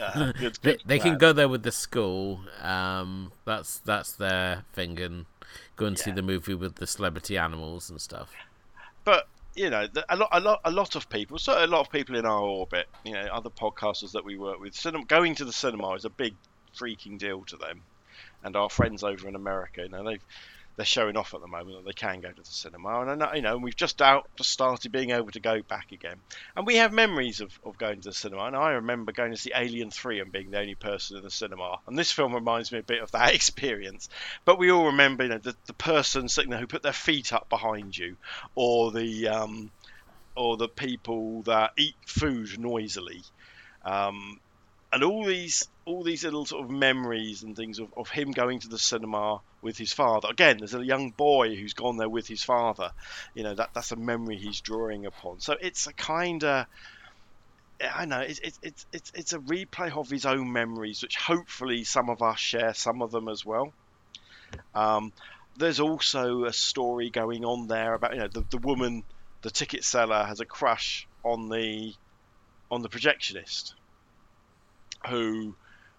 Uh, *laughs* good, They, good they can go there with the school. Um, that's that's their thing, and go and see the movie with the celebrity animals and stuff. but you know, the- a lot, a lot, a lot of people, so a lot of people in our orbit, you know, other podcasters that we work with, cinema, going to the cinema is a big freaking deal to them. And our friends over in America, you know, they've they're showing off at the moment that they can go to the cinema, and you know, we've just out just started being able to go back again, and we have memories of, of going to the cinema. And I remember going to see Alien Three and being the only person in the cinema, and this film reminds me a bit of that *laughs* experience. But we all remember, you know, the, the person sitting there who put their feet up behind you, or the um, or the people that eat food noisily, um, and all these all these little sort of memories and things of, of him going to the cinema with his father. Again, there's a young boy who's gone there with his father. You know that that's a memory he's drawing upon. So it's a kind of I know it's it's it's it's a replay of his own memories, which hopefully some of us share some of them as well. Um, there's also a story going on there about you know the, the woman, the ticket seller has a crush on the on the projectionist, who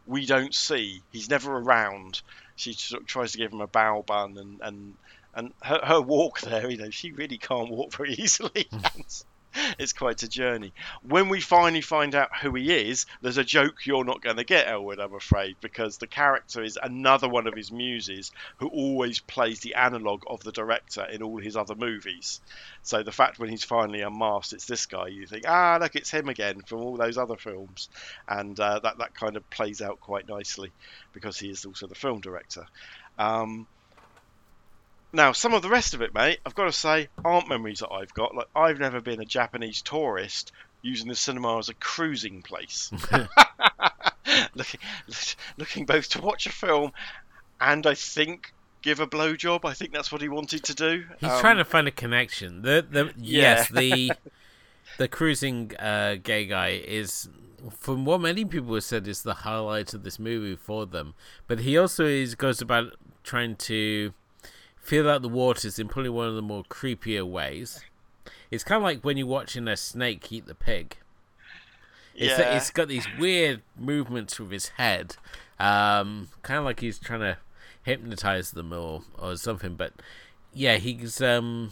we don't see. He's never around. She sort of tries to give him a bow bun and and and her, her walk there, you know, she really can't walk very easily. *laughs* *laughs* *laughs* It's- quite a journey. When we finally find out who he is, there's a joke you're not going to get, Elwood, I'm afraid, because the character is another one of his muses who always plays the analogue of the director in all his other movies. So the fact when he's finally unmasked, it's this guy, you think, ah, look, it's him again from all those other films, and uh, that that kind of plays out quite nicely because he is also the film director. Um, now, some of the rest of it, mate, I've got to say, aren't memories that I've got. Like, I've never been a Japanese tourist using the cinema as a cruising place. *laughs* *laughs* looking, looking both to watch a film and I think give a blowjob. I think that's what he wanted to do. He's Um, trying to find a connection. The the yes the *laughs* the cruising uh, gay guy is from what many people have said is the highlight of this movie for them. But he also is goes about trying to feel out the waters in probably one of the more creepier ways. It's kind of like when you're watching a snake eat the pig. It's, yeah. it's got these weird movements with his head, um, kind of like he's trying to hypnotize them or or something. But yeah, he's um,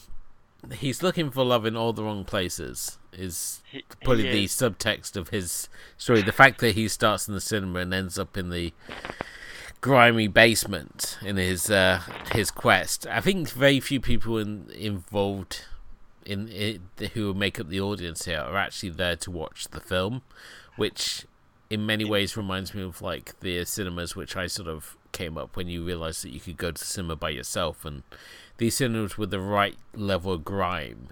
he's looking for love in all the wrong places. Is He- probably he the subtext of his story. The fact that he starts in the cinema and ends up in the grimy basement in his uh, his quest. I think very few people in, involved in it who make up the audience here are actually there to watch the film, which in many ways reminds me of like the cinemas which I sort of came up when you realized that you could go to the cinema by yourself and these cinemas with the right level of grime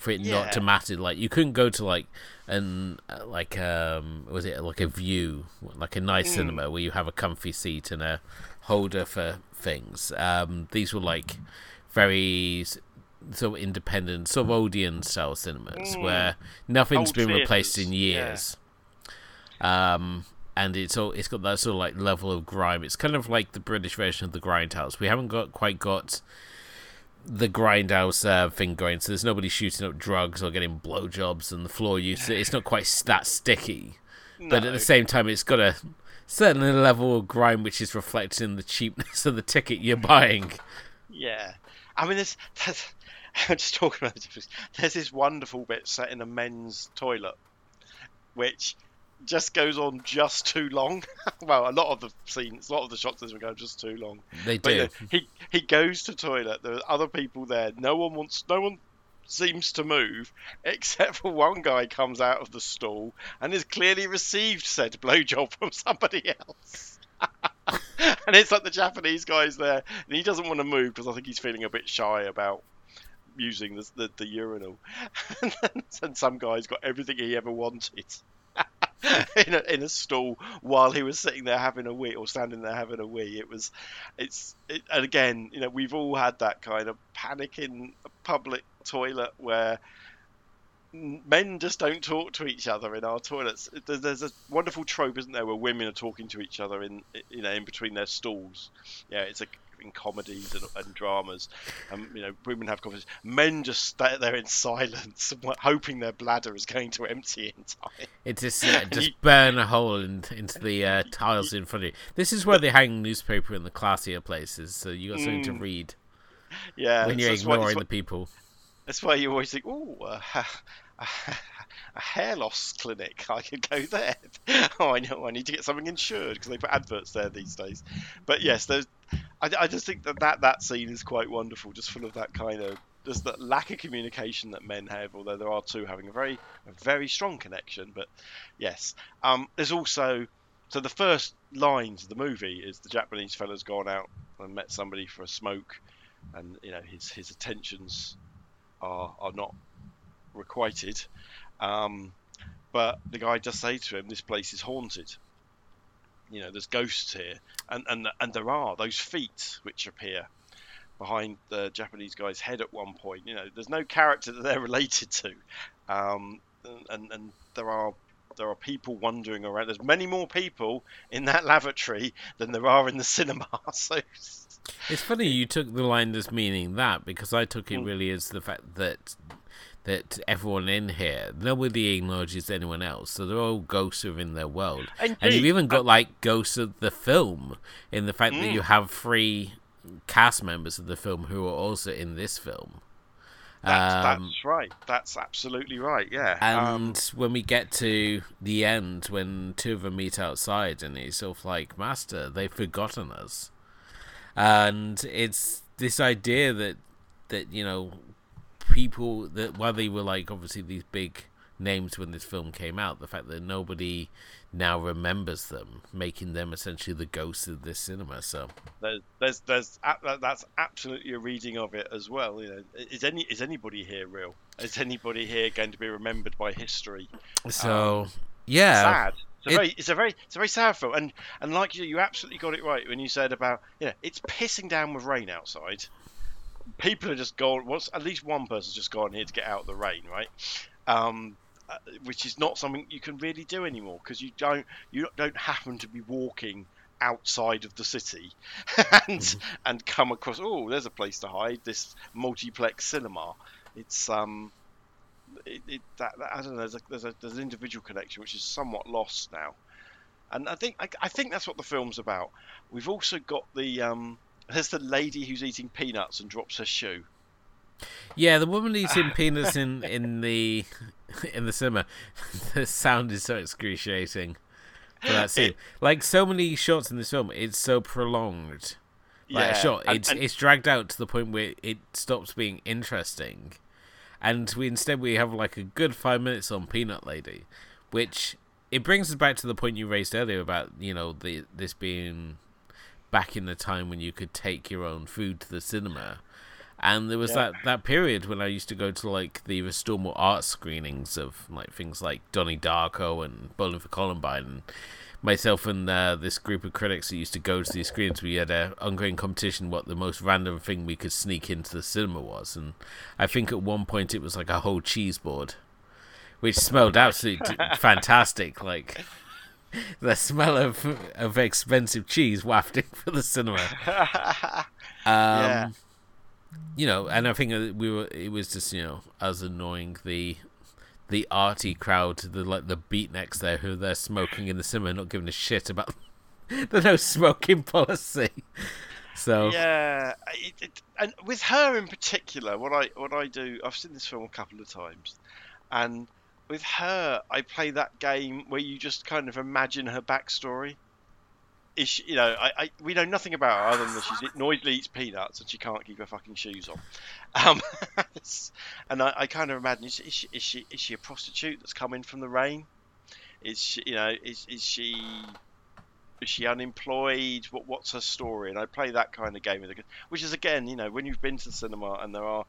for it not to matter like you couldn't go to like an uh, like um was it like a view like a nice cinema where you have a comfy seat and a holder for things um these were like very sort of independent sort of Odeon style cinemas where nothing's Old been replaced in theatres, yeah. years um, and it's all it's got that sort of like level of grime. It's kind of like the British version of the Grindhouse. We haven't got quite got the Grindhouse uh, thing going, so there's nobody shooting up drugs or getting blowjobs, and the floor use it's not quite that sticky. But at the same time, it's got a certain level of grime which is reflected in the cheapness *laughs* of the ticket you're buying. Yeah, I mean, there's, there's *laughs* I'm just talking about. There's this wonderful bit set in a men's toilet, which just goes on just too long. *laughs* well, a lot of the scenes, a lot of the shots this go just too long. They But you do. know, he he goes to toilet. There are other people there. No one wants. No one seems to move *laughs* except for one guy comes out of the stall and has clearly received said blowjob *laughs* from somebody else. and it's like the Japanese guy's there, and he doesn't want to move because I think he's feeling a bit shy about using the the, the urinal. and, then, and some guy's got everything he ever wanted. *laughs* in, a, in a stall while he was sitting there having a wee or standing there having a wee. It was, it's, it, and again, you know, we've all had that kind of panic in a public toilet where men just don't talk to each other in our toilets. There's, there's a wonderful trope, isn't there, where women are talking to each other in, you know, in between their stalls. Yeah, it's a in comedies and, and dramas, and you know, women have conversations. Men just stay there in silence, *laughs* hoping their bladder is going to empty in time. It just yeah, just *laughs* You- burn a hole in, into the uh, *laughs* tiles in front of you. This is where they hang newspaper in the classier places, so you got something to Mm. read Yeah, when you're why- ignoring that's the people. That's why you always think, oh, a, a, hair loss clinic. *laughs* I could go there. *laughs* oh, I know. I need to get something insured because they put adverts there these days. But yes, there's. I, I just think that, that that scene is quite wonderful, just full of that kind of just that lack of communication that men have. Although there are two having a very a very strong connection. But yes, um, there's also. So the first lines of the movie is the Japanese fella's gone out and met somebody for a smoke, and you know his his attentions are are not requited. Um, but the guy just say to him, "This place is haunted. You know, there's ghosts here, and and and there are those feet which appear behind the Japanese guy's head at one point. You know, there's no character that they're *laughs* related to, um, and and there are." There are people wandering around. There's many more people in that lavatory than there are in the *laughs* cinema. So It's funny you took the line as meaning that because I took it Mm. really as the fact that that everyone in here nobody acknowledges anyone else, so they're all ghosts within their world. And you've even got like ghosts of the film in the fact that Mm. you have three cast members of the film who are also in this film. that's, Um, that's right. That's absolutely right. Yeah. Um, And when we get to the end, when two of them meet outside, and he's sort of like, "Master, they've forgotten us," and it's this idea that that you know people that while they were like obviously these big names when this film came out, the fact that nobody now remembers them, making them essentially the ghosts of this cinema. So there's there's there's that's absolutely a reading of it as well. You know, is any is anybody here real? Is anybody here going to be remembered by history? so um, yeah, sad. It's a it- very it's a very it's a very sad film, and and like you, you absolutely got it right when you said about you know it's pissing down with rain outside. People are just gone. What's at least one person's just gone here to get out of the rain, right? Um, uh, which is not something you can really do anymore because you don't you don't happen to be walking outside of the city *laughs* and and come across oh there's a place to hide this multiplex cinema it's um it, it that, that I don't know there's a, there's a there's an individual connection which is somewhat lost now and I think I, I think that's what the film's about we've also got the um there's the lady who's eating peanuts and drops her shoe Yeah, the woman eating *laughs* peanuts in in the *laughs* in the cinema. *laughs* the sound is so excruciating for that scene. Like so many shots in this film, it's so prolonged. Like Yeah, a shot, and- it's and- it's dragged out to the point where it stops being interesting, and we instead we have like a good five minutes on Peanut Lady, which it brings us back to the point you raised earlier about you know the this being back in the time when you could take your own food to the cinema. And there was Yeah. that, that period when I used to go to like the Restormel art screenings of like things like Donnie Darko and Bowling for Columbine. And myself and uh, this group of critics that used to go to these screens, we had an ongoing competition what the most random thing we could sneak into the cinema was. And I think at one point it was like a whole cheese board, which smelled absolutely fantastic. Like *laughs* the smell of of expensive cheese wafting *laughs* for the cinema. *laughs* Um, Yeah. You know, and I think we were. It was just you know us annoying the the arty crowd, the like the beatniks there who they're smoking in the cinema, not giving a shit about the no smoking policy. So Yeah, it, it, and with her in particular, what I what I do, I've seen this film a couple of times, and with her, I play that game where you just kind of imagine her backstory. Is she, you know, I, I we know nothing about her other than that she noisily eats peanuts and she can't keep her fucking shoes on. Um, *laughs* and I, I kind of imagine is, is she is she is she a prostitute that's coming from the rain? Is she you know is is she is she unemployed? What what's her story? And I play that kind of game with her, which is again, you know, when you've been to the cinema and there are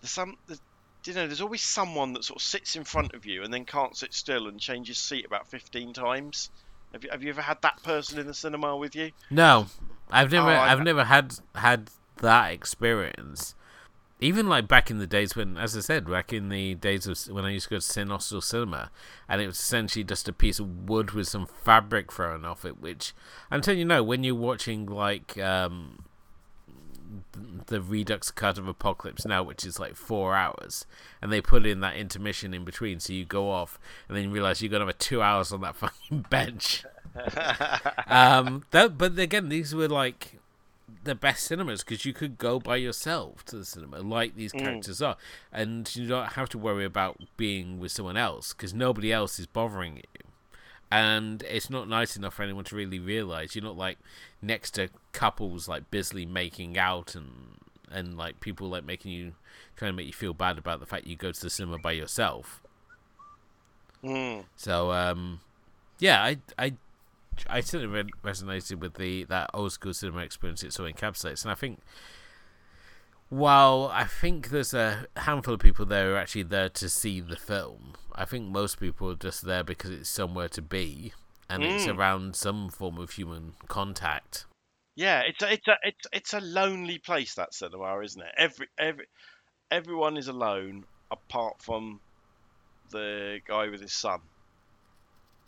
there's some, there's, you know, there's always someone that sort of sits in front of you and then can't sit still and changes seat about 15 times. Have you, have you ever had that person in the cinema with you? no, I've never, Oh, I've never had had that experience. Even like back in the days when, as I said, back in the days of when I used to go to Sin Hostel Cinema, and it was essentially just a piece of wood with some fabric thrown off it. Which I'm telling you, no, when you're watching like um, the Redux cut of Apocalypse Now, which is like four hours, and they put in that intermission in between, so you go off and then you realize you're gonna have two hours on that *laughs* fucking bench. *laughs* um, that, but again, these were like the best cinemas because you could go by yourself to the cinema, like these characters are, and you don't have to worry about being with someone else because nobody else is bothering you. And it's not nice enough for anyone to really realize you're not like next to couples like busily making out and and like people like making you trying to make you feel bad about the fact you go to the cinema by yourself. Mm. So um, yeah, I I I certainly re- resonated with the that old school cinema experience it so encapsulates, and I think while I think there's a handful of people there who are actually there to see the film, I think most people are just there because it's somewhere to be and it's Mm. around some form of human contact. Yeah, it's a, it's a it's it's a lonely place that cinema, isn't it? Every every everyone is alone apart from the guy with his son.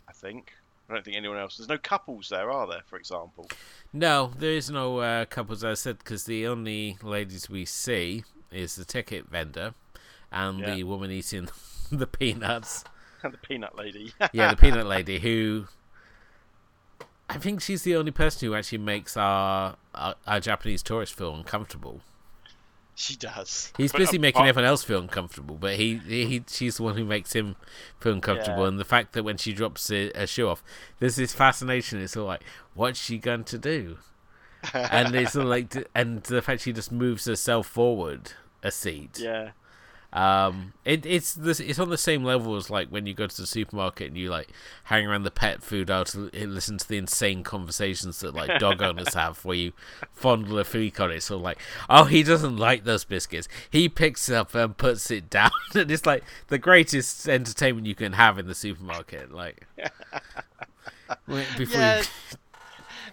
I think. I don't think anyone else. There's no couples there, are there? For example. No, there is no uh, couples, as I said, because the only ladies we see is the ticket vendor and Yeah. the woman eating *laughs* the peanuts. And *laughs* the peanut lady. yeah, the peanut lady who I think she's the only person who actually makes our our, our Japanese tourist feel uncomfortable. She does. He's But uh, busy making apart- everyone else feel uncomfortable, but he, he she's the one who makes him feel uncomfortable. Yeah. And the fact that when she drops a, a shoe off, there's this fascination. It's all like, what's she going to do? *laughs* and it's all like, and the fact she just moves herself forward a seat. Yeah. Um, it, it's this, it's on the same level as like when you go to the supermarket and you like hang around the pet food aisle to listen to the insane conversations that like dog owners *laughs* have, where you fondle a food on it. So like, oh, he doesn't like those biscuits. He picks it up and puts it down, *laughs* and it's like the greatest entertainment you can have in the supermarket. Like, *laughs* before Yeah. you,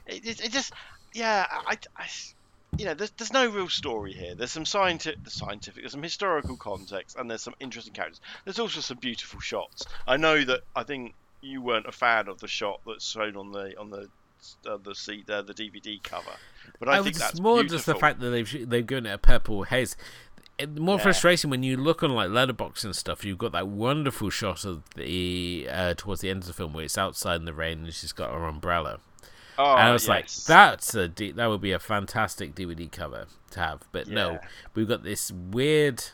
It, it, it just, yeah, I, I, you know, there's, there's no real story here. There's some scientific, scientific, there's some historical context, and there's some interesting characters. There's also some beautiful shots. I know that I think you weren't a fan of the shot that's shown on the on the uh, the seat uh, the DVD cover, but I, I think was that's more beautiful. just the fact that they've they've given it a purple haze. It, more Yeah. frustration when you look on like Letterboxd and stuff. You've got that wonderful shot of the uh, towards the end of the film where it's outside in the rain and she's got her umbrella, Oh, and I was like, that's a D- that would be a fantastic DVD cover to have. But no, we've got this weird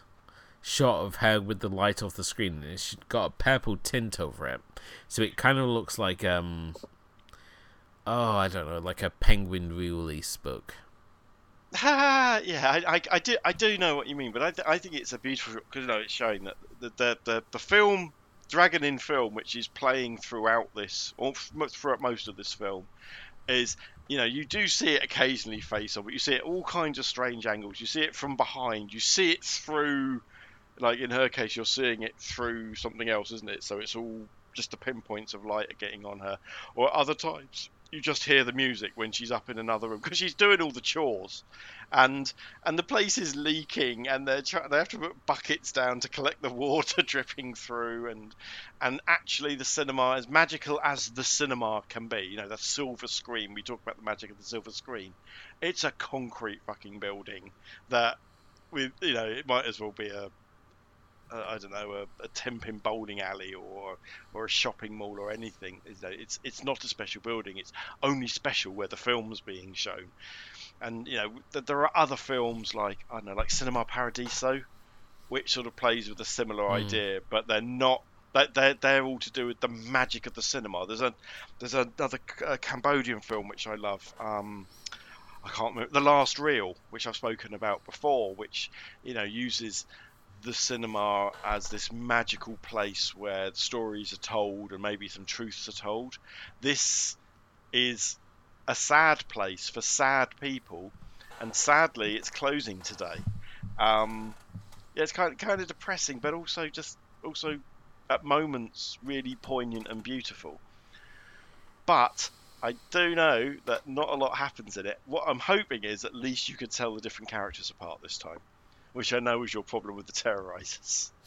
shot of her with the light off the screen, and it's got a purple tint over it, so it kind of looks like um, oh, I don't know, like a Penguin release book. Ha, *laughs* yeah, I, I, I do I do know what you mean, but I, th- I think it's a beautiful because you know it's showing that the, the the the film Dragon Inn film, which is playing throughout this or throughout most of this film, is you know you do see it occasionally face on, but you see it all kinds of strange angles. You see it from behind. You see it through, like in her case, you're seeing it through something else, isn't it? So it's all just the pinpoints of light are getting on her. Or other times you just hear the music when she's up in another room because she's doing all the chores, and and the place is leaking, and they're they have to put buckets down to collect the *laughs* water dripping through, and and actually the cinema, as magical as the cinema can be, you know, the silver screen. We talk about the magic of the silver screen. It's a concrete fucking building that, with you know, it might as well be a uh, I don't know, a, a Tenpin bowling alley or or a shopping mall or anything. It's it's not a special building. It's only special where the film's being shown. And you know, th- there are other films like I don't know, like Cinema Paradiso, which sort of plays with a similar Hmm. idea, but they're not. they- They're, they're all to do with the magic of the cinema. There's a there's another uh, Cambodian film which I love. Um, I can't remember the last reel, which I've spoken about before, which you know uses the cinema as this magical place where stories are told and maybe some truths are told. This is a sad place for sad people, and sadly, it's closing today. Um, yeah, it's kind of, kind of depressing, but also just also at moments really poignant and beautiful. But I do know that not a lot happens in it. What I'm hoping is at least you could tell the different characters apart this time, which I know was your problem with the terrorizers. *laughs*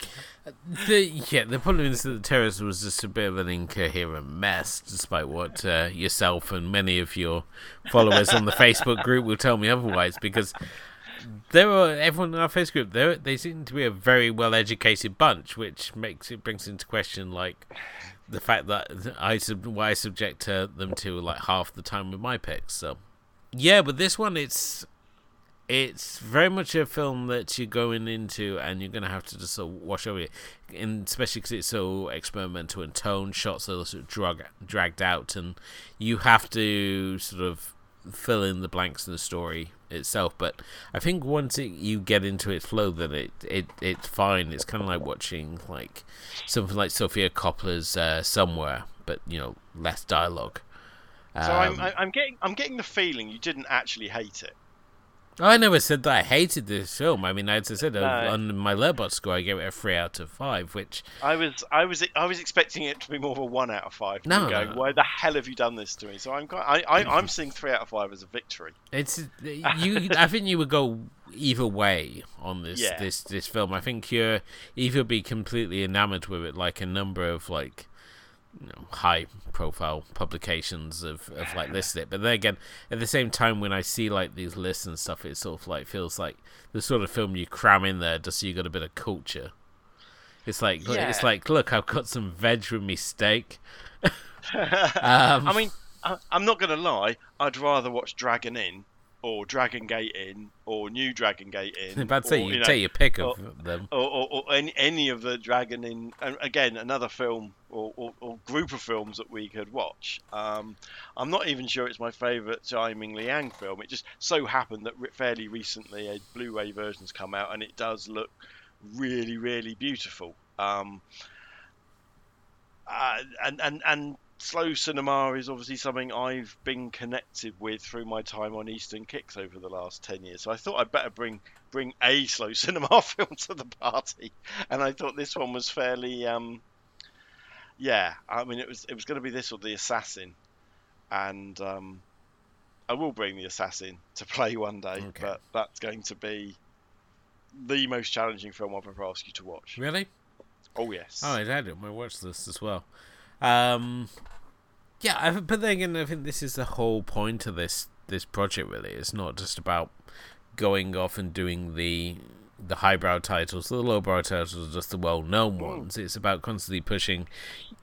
The, yeah, the problem is that the terrorist was just a bit of an incoherent mess, despite what uh, yourself and many of your followers on the Facebook group will tell me otherwise. Because there are everyone in our Facebook group, they they seem to be a very well educated bunch, which makes it brings into question like the fact that I sub- why I subject uh, them to like half the time with my picks. So yeah, but this one it's it's very much a film that you're going into and you're going to have to just sort of wash over it, and especially because it's so experimental in tone, shots are sort of drag, dragged out, and you have to sort of fill in the blanks in the story itself. But I think once it, you get into its flow, then it, it it's fine. It's kind of like watching like something like Sofia Coppola's uh, Somewhere, but you know less dialogue. So I'm, Um, I'm getting I'm getting the feeling you didn't actually hate it. I never said that I hated this film. I mean, as I said, uh, No. on my Letterboxd score, I gave it a three out of five, which I was I was I was expecting it to be more of a one out of five. No, going, no. why the hell have you done this to me? So I'm quite, I, I I'm *laughs* seeing three out of five as a victory. it's uh, *laughs* you. I think you would go either way on this Yeah. this this film. I think you're either be completely enamored with it, like a number of like you know, high profile publications of, of like listed it. But then again, at the same time, when I see like these lists and stuff, it sort of like feels like the sort of film you cram in there just so you got a bit of culture. It's like it's like look, I've got some veg with me steak. *laughs* um, I mean, I, I'm not gonna lie. I'd rather watch Dragon Inn or Dragon Gate Inn or New Dragon Gate Inn. to say or, you know, take your pick of them. or, or, or any, any of the Dragon Inn and again another film or, or, or group of films that we could watch. Um, I'm not even sure it's my favourite Tsai Ming Liang film. It just so happened that fairly recently a Blu-ray version's come out and it does look really really beautiful. Um, uh, and and and slow cinema is obviously something I've been connected with through my time on Eastern Kicks over the last ten years. So I thought I'd better bring bring a slow *laughs* cinema *laughs* film to the party, and I thought this one was fairly, um, yeah. I mean, it was it was going to be this or the Assassin, and um, I will bring the Assassin to play one day, Okay. but that's going to be the most challenging film I've ever asked you to watch. Really? Oh yes. Oh, I it. I watched this as well. Um, yeah, I, but then again, I think this is the whole point of this this project. Really, it's not just about going off and doing the the highbrow titles. The lowbrow titles are just the well known ones. It's about constantly pushing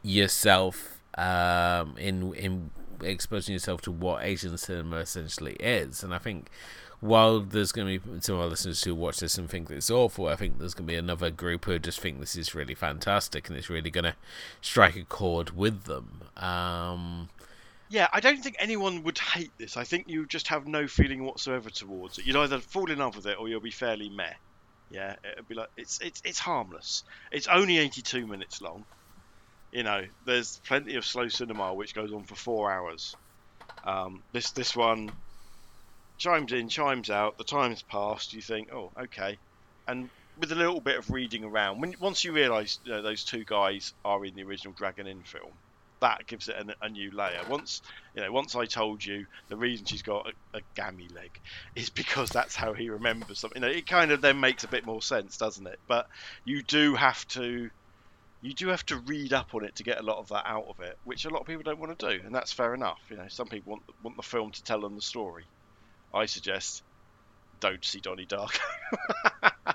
yourself um, in in exposing yourself to what Asian cinema essentially is. And I think while there's going to be some of our listeners who watch this and think it's awful, I think there's going to be another group who just think this is really fantastic and it's really going to strike a chord with them. Um, yeah, I don't think anyone would hate this. I think you just have no feeling whatsoever towards it. You'd either fall in love with it or you'll be fairly meh. Yeah, it'd be like it's it's it's harmless. It's only 82 minutes long. You know, there's plenty of slow cinema which goes on for four hours. Um, this this one chimes in, chimes out. The time's passed. You think, oh, okay, and with a little bit of reading around, when once you realise you know, those two guys are in the original Dragon Inn film, that gives it a, a, new layer. Once you know, once I told you the reason she's got a, a gammy leg *laughs* is because that's how he remembers something. You know, it kind of then makes a bit more sense, doesn't it? But you do have to. You do have to read up on it to get a lot of that out of it, which a lot of people don't want to do, and that's fair enough. You know, some people want want the film to tell them the story. I suggest don't see Donnie Darko. *laughs*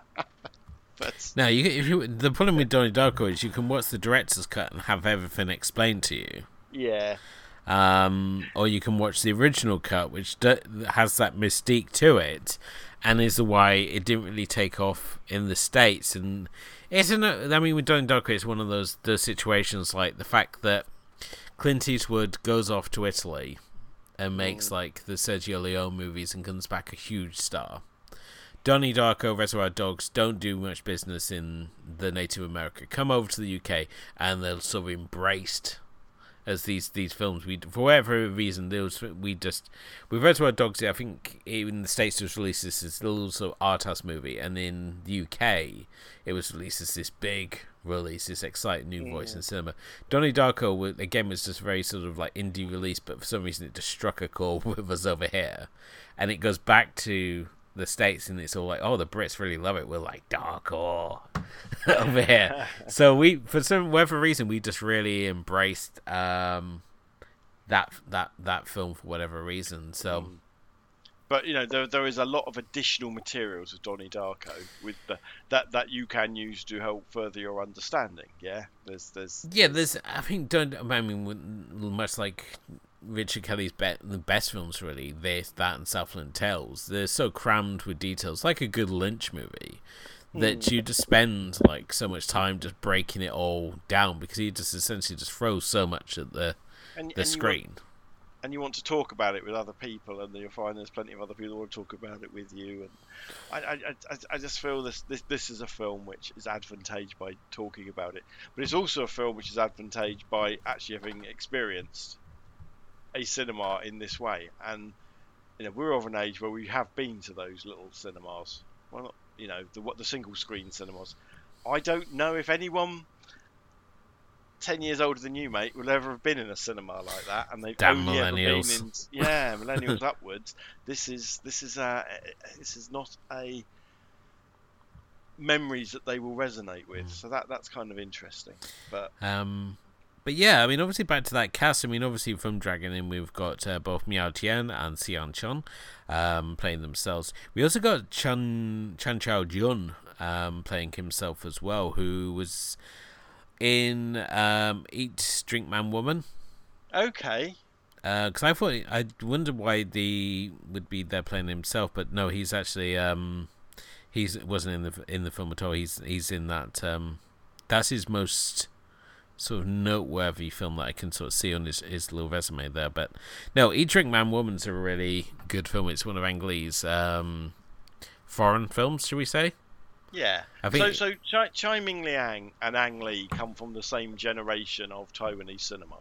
but now, you, if you the problem with Donnie Darko is you can watch the director's cut and have everything explained to you. Yeah. Um, or you can watch the original cut, which do, has that mystique to it, and is the why it didn't really take off in the states. And isn't it? I mean, with Donnie Darko, it's one of those those situations like the fact that Clint Eastwood goes off to Italy and makes mm. like the Sergio Leone movies and comes back a huge star. Donnie Darko, Reservoir Dogs don't do much business in the Native America. Come over to the UK and they'll sort of embraced as these these films. We for whatever reason, was, we just with Reservoir Dogs. I think in the states it was released as this little sort of art house movie, and in the UK it was released as this big release, this exciting new voice in cinema. Donnie Darko again was just very sort of like indie release, but for some reason it just struck a chord *laughs* with us over here, and it goes back to the states and it's all like oh the brits really love it. We're like darkcore *laughs* over here. *laughs* So we for some whatever reason we just really embraced um that that that film for whatever reason so. Mm. but you know there, there is a lot of additional materials of Donnie Darko with the, that that you can use to help further your understanding yeah? There's there's yeah there's I think don't I mean much like Richard Kelly's be- the best films really. This, that, and Southland Tales. They're so crammed with details, like a good Lynch movie, that mm. you just spend like so much time just breaking it all down because he just essentially just throws so much at the and, the and screen. You want, and you want to talk about it with other people, and you'll find there's plenty of other people who want to talk about it with you. And I, I, I, I just feel this, this this is a film which is advantaged by talking about it, but it's also a film which is advantaged by actually having experienced a cinema in this way. And you know, we're of an age where we have been to those little cinemas. Well, not, you know, the what the single screen cinemas. I don't know if anyone ten years older than you, mate, will ever have been in a cinema like that, and they've Damn only millennials. ever been in yeah, *laughs* millennials upwards. This is this is a this is not a memories that they will resonate with. Mm. So that that's kind of interesting. But um, but yeah, I mean, obviously back to that cast. I mean, obviously from Dragon Inn, we've got uh, both Miao Tian and Xian Chun um, playing themselves. We also got Chan Chan Chao Jun um, playing himself as well, who was in um, Eat Drink Man Woman. Okay. Because uh, I thought I wondered why the would be there playing himself, but no, he's actually um, he's wasn't in the in the film at all. He's he's in that. Um, that's his most sort of noteworthy film that I can sort of see on his, his little resume there. But no, Eat Drink Man Woman's a really good film. It's one of Ang Lee's um, foreign films, should we say? Yeah. I think so. So Chai, Tsai Ming Liang and Ang Lee come from the same generation of Taiwanese cinema,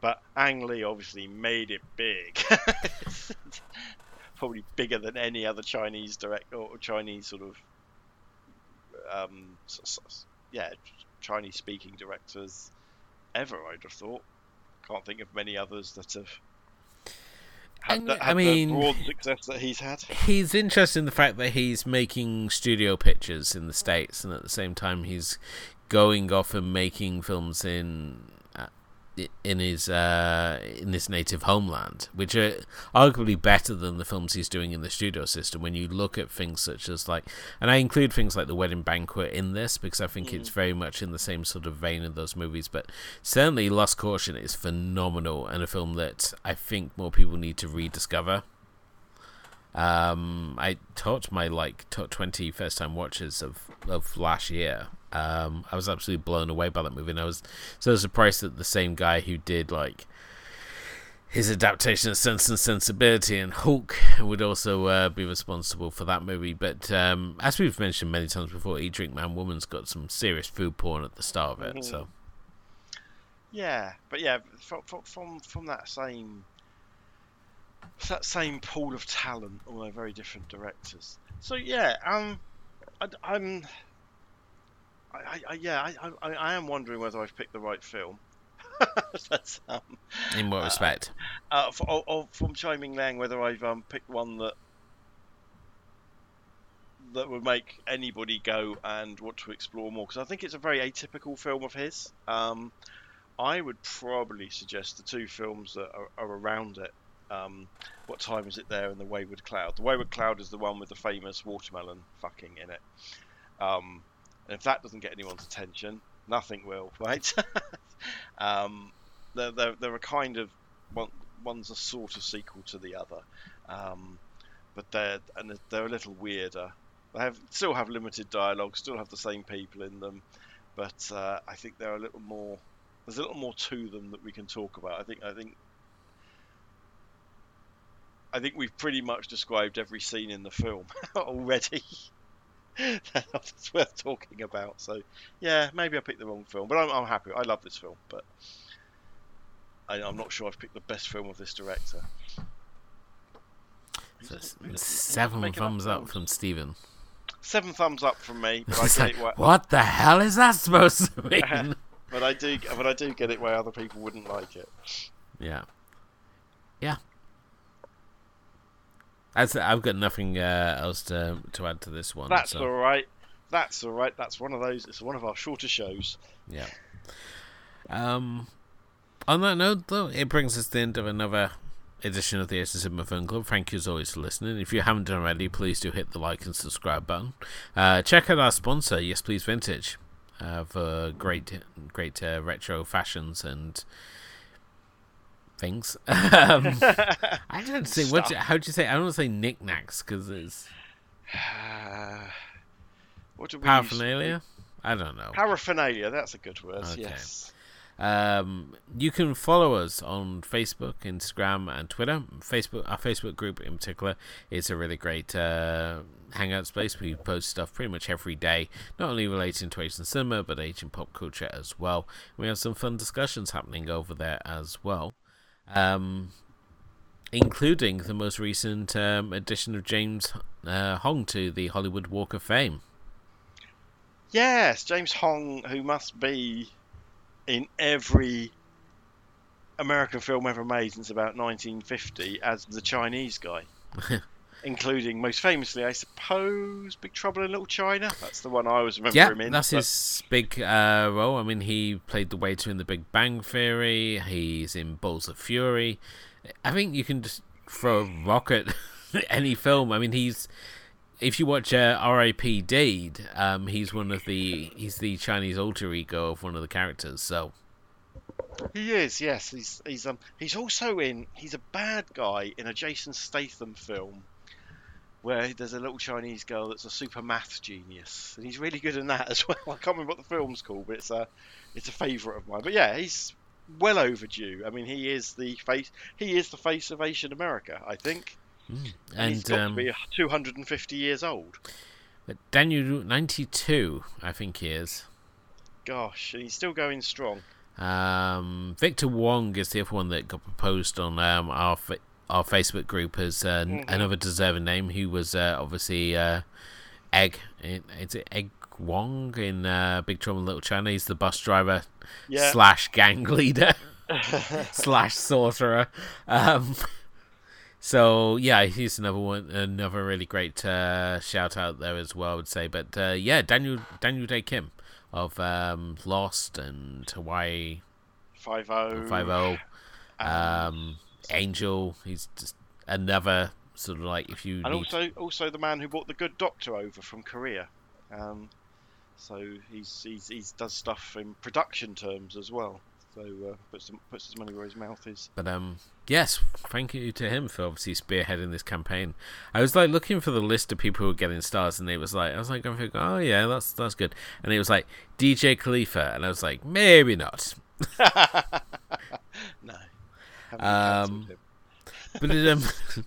but Ang Lee obviously made it big. *laughs* Probably bigger than any other Chinese direct or Chinese sort of um, yeah Chinese speaking directors ever, I'd have thought. Can't think of many others that have had, the, had I mean, the broad success that he's had. He's interested in the fact that he's making studio pictures in the States and at the same time he's going off and making films in in his uh, in his native homeland, which are arguably better than the films he's doing in the studio system. When you look at things such as like, and I include things like The Wedding Banquet in this because I think mm. it's very much in the same sort of vein of those movies. But certainly, Lust, Caution is phenomenal and a film that I think more people need to rediscover. Um, I taught my like top 20 first time watches of, of last year. Um, I was absolutely blown away by that movie, and I was so surprised that the same guy who did like his adaptation of Sense and Sensibility and Hulk would also uh, be responsible for that movie. But um, as we've mentioned many times before, Eat Drink Man Woman's got some serious food porn at the start of it. Mm-hmm. So yeah, but yeah, from from from that same that same pool of talent, although very different directors. So yeah, um, I, am I, I, yeah, I, I, I am wondering whether I've picked the right film. *laughs* That's, um, In what uh, respect? Uh, for, or, or from Tsai-Ming Liang, whether I've um, picked one that that would make anybody go and want to explore more because I think it's a very atypical film of his. Um, I would probably suggest the two films that are, are around it um, what time is it there in the Wayward Cloud? The Wayward Cloud is the one with the famous watermelon fucking in it. Um, and if that doesn't get anyone's attention, nothing will, *laughs* right? um, they're, they're, they're, a kind of one, one's a sort of sequel to the other, um, but they're and they're a little weirder. They have still have limited dialogue, still have the same people in them, but uh, I think they're a little more. There's a little more to them that we can talk about. I think I think I think we've pretty much described every scene in the film *laughs* already. *laughs* That's worth talking about. So, yeah, maybe I picked the wrong film, but I'm, I'm happy. I love this film, but I, am not sure I've picked the best film of this director. So seven thumbs up from Stephen. Seven thumbs up from me. But *laughs* I get like, it what the hell is that supposed to mean? but I do, but I do get it where other people wouldn't like it. Yeah, yeah. I've got nothing uh, else to to add to this one. That's so. all right. That's all right. That's one of those. It's one of our shorter shows. Yeah. Um. On that note, though, it brings us to the end of another edition of the Asian Cinema Film Club. Thank you as always for listening. If you haven't done already, please do hit the like and subscribe button. Uh, check out our sponsor, Yes Please Vintage, uh, for great, great uh, retro fashions and things. *laughs* um, *laughs* I don't say what. How do you say? I don't say knickknacks because it's *sighs* what do we paraphernalia. Use? I don't know. Paraphernalia. That's a good word. Okay. Yes. Um, you can follow us on Facebook, Instagram, and Twitter. Facebook, our Facebook group in particular, is a really great uh, hangout space. We post stuff pretty much every day, not only relating to Asian cinema but Asian pop culture as well. We have some fun discussions happening over there as well um, including the most recent um, addition of James uh, Hong to the Hollywood Walk of Fame. Yes, James Hong, who must be in every American film ever made since about 1950 as the Chinese guy. *laughs* including most famously, I suppose, Big Trouble in Little China. That's the one I always remember yeah, him in. that's but... his big uh, role. I mean, he played the waiter in The Big Bang Theory. He's in Balls of Fury. I think you can just throw a rock *laughs* at any film. I mean, he's if you watch uh, R.I.P.D., um, he's one of the he's the Chinese alter ego of one of the characters. So. He is, yes. He's he's um he's also in he's a bad guy in a Jason Statham film where there's a little Chinese girl that's a super math genius, and he's really good in that as well. *laughs* I can't remember what the film's called, but it's a it's a favourite of mine. But yeah, he's well overdue. I mean, he is the face. He is the face of Asian America, I think. Mm. And, and, he's got um, to be 250 years old. But Daniel 92, I think he is. Gosh, and he's still going strong. Um, Victor Wong is the other one that got proposed on um, our our Facebook group as uh, mm-hmm. another deserving name. Who was uh, obviously uh, Egg. Is it Egg Wong in uh, Big Trouble in Little China? He's the bus driver yeah. slash gang *laughs* leader *laughs* slash sorcerer. Um, so yeah, he's another one, another really great uh, shout out there as well. I would say, but uh, yeah, Daniel Daniel Dae Kim of um, Lost and Hawaii Five O. Five O. Um, Angel. He's just another sort of like if you and need also also the man who brought the Good Doctor over from Korea. Um, so he's he's he's does stuff in production terms as well. So uh, puts some, puts his money where his mouth is. But um, yes, thank you to him for obviously spearheading this campaign. I was like looking for the list of people who were getting stars, and it was like I was like going thinking, oh yeah, that's that's good. And it was like DJ Khalifa, and I was like maybe not. *laughs* No. Um, haven't cancelled him. *laughs* But it, um, *laughs*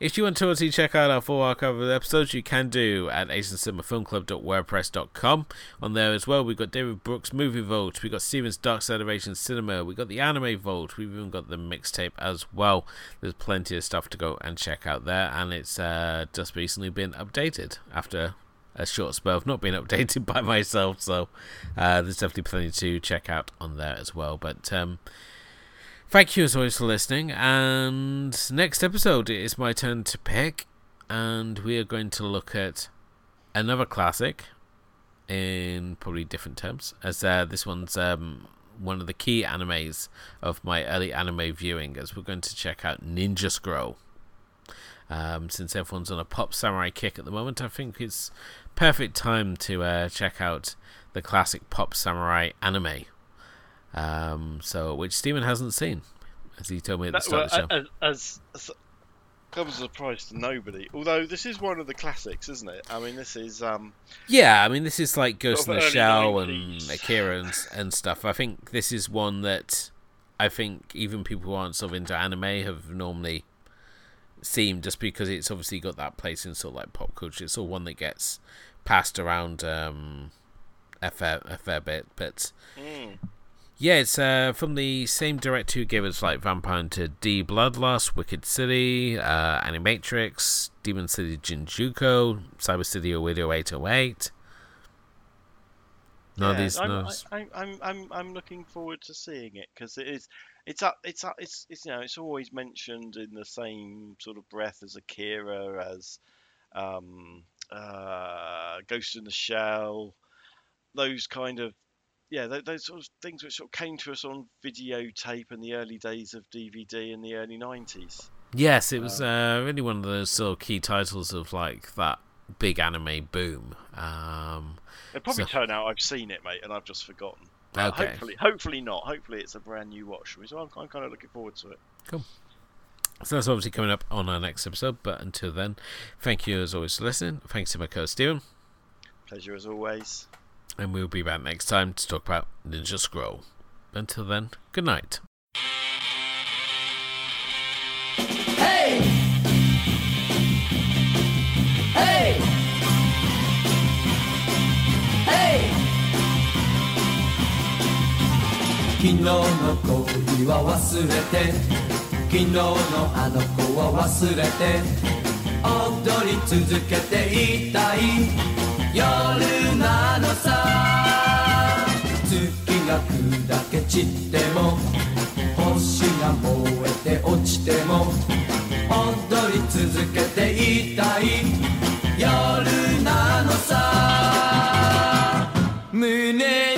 if you want to obviously check out our full archive of episodes, you can do at asiancinemafilmclub.wordpress.com. On there as well, we've got David Brooks' Movie Vault, we've got Steven's Dark Asian Cinema, we've got the Anime Vault, we've even got the mixtape as well. There's plenty of stuff to go and check out there, and it's uh, just recently been updated after a short spell of not being *laughs* updated by myself, so uh, there's definitely plenty to check out on there as well. But um, Thank you as always for listening. And next episode, it is my turn to pick, and we are going to look at another classic in probably different terms, as uh, this one's um, one of the key animes of my early anime viewing, as we're going to check out Ninja Scroll. Um, since everyone's on a pop samurai kick at the moment, I think it's perfect time to uh, check out the classic pop samurai anime. Um, so which Steven hasn't seen, as he told me at the start of the show. well, as, as, comes as a surprise to nobody. Although this is one of the classics, isn't it? I mean, this is um, Yeah, I mean, this is like Ghost in of the Shell and Akira and, and stuff. I think this is one that I think even people who aren't sort of into anime have normally seen just because it's obviously got that place in sort of like pop culture. It's all one that gets passed around um, a, fair, a fair bit. But mm, yeah, it's uh, from the same director who gave us like Vampire Hunter D Bloodlust, Wicked City, uh, Animatrix, Demon City Shinjuku, Cyber City Oedo 808. No, yeah, these I'm, no. I, I'm, I'm, I'm, I'm looking forward to seeing it because it is, it's up, it's up, it's, it's you know, it's always mentioned in the same sort of breath as Akira, as um, uh, Ghost in the Shell, those kind of, yeah, those, those sort of things which sort of came to us on videotape in the early days of DVD in the early '90s. Yes, it was uh, really one of those sort of key titles of like that big anime boom. Um, It'll probably So- turn out I've seen it, mate, and I've just forgotten. But Okay. Hopefully, hopefully not. Hopefully, it's a brand new watch for me. So I'm, I'm kind of looking forward to it. Cool. So that's obviously coming up on our next episode. But until then, thank you as always for listening. Thanks to my co Steven. Pleasure as always And we'll be back next time to talk about Ninja Scroll. Until then, good night. Hey! Hey! Hey! 昨日の恋は忘れて昨日のあの子は忘れて踊り続けていたい 夜なのさ。月が砕け散っても星が燃えて落ちても踊り続けていたい。夜なのさ。胸に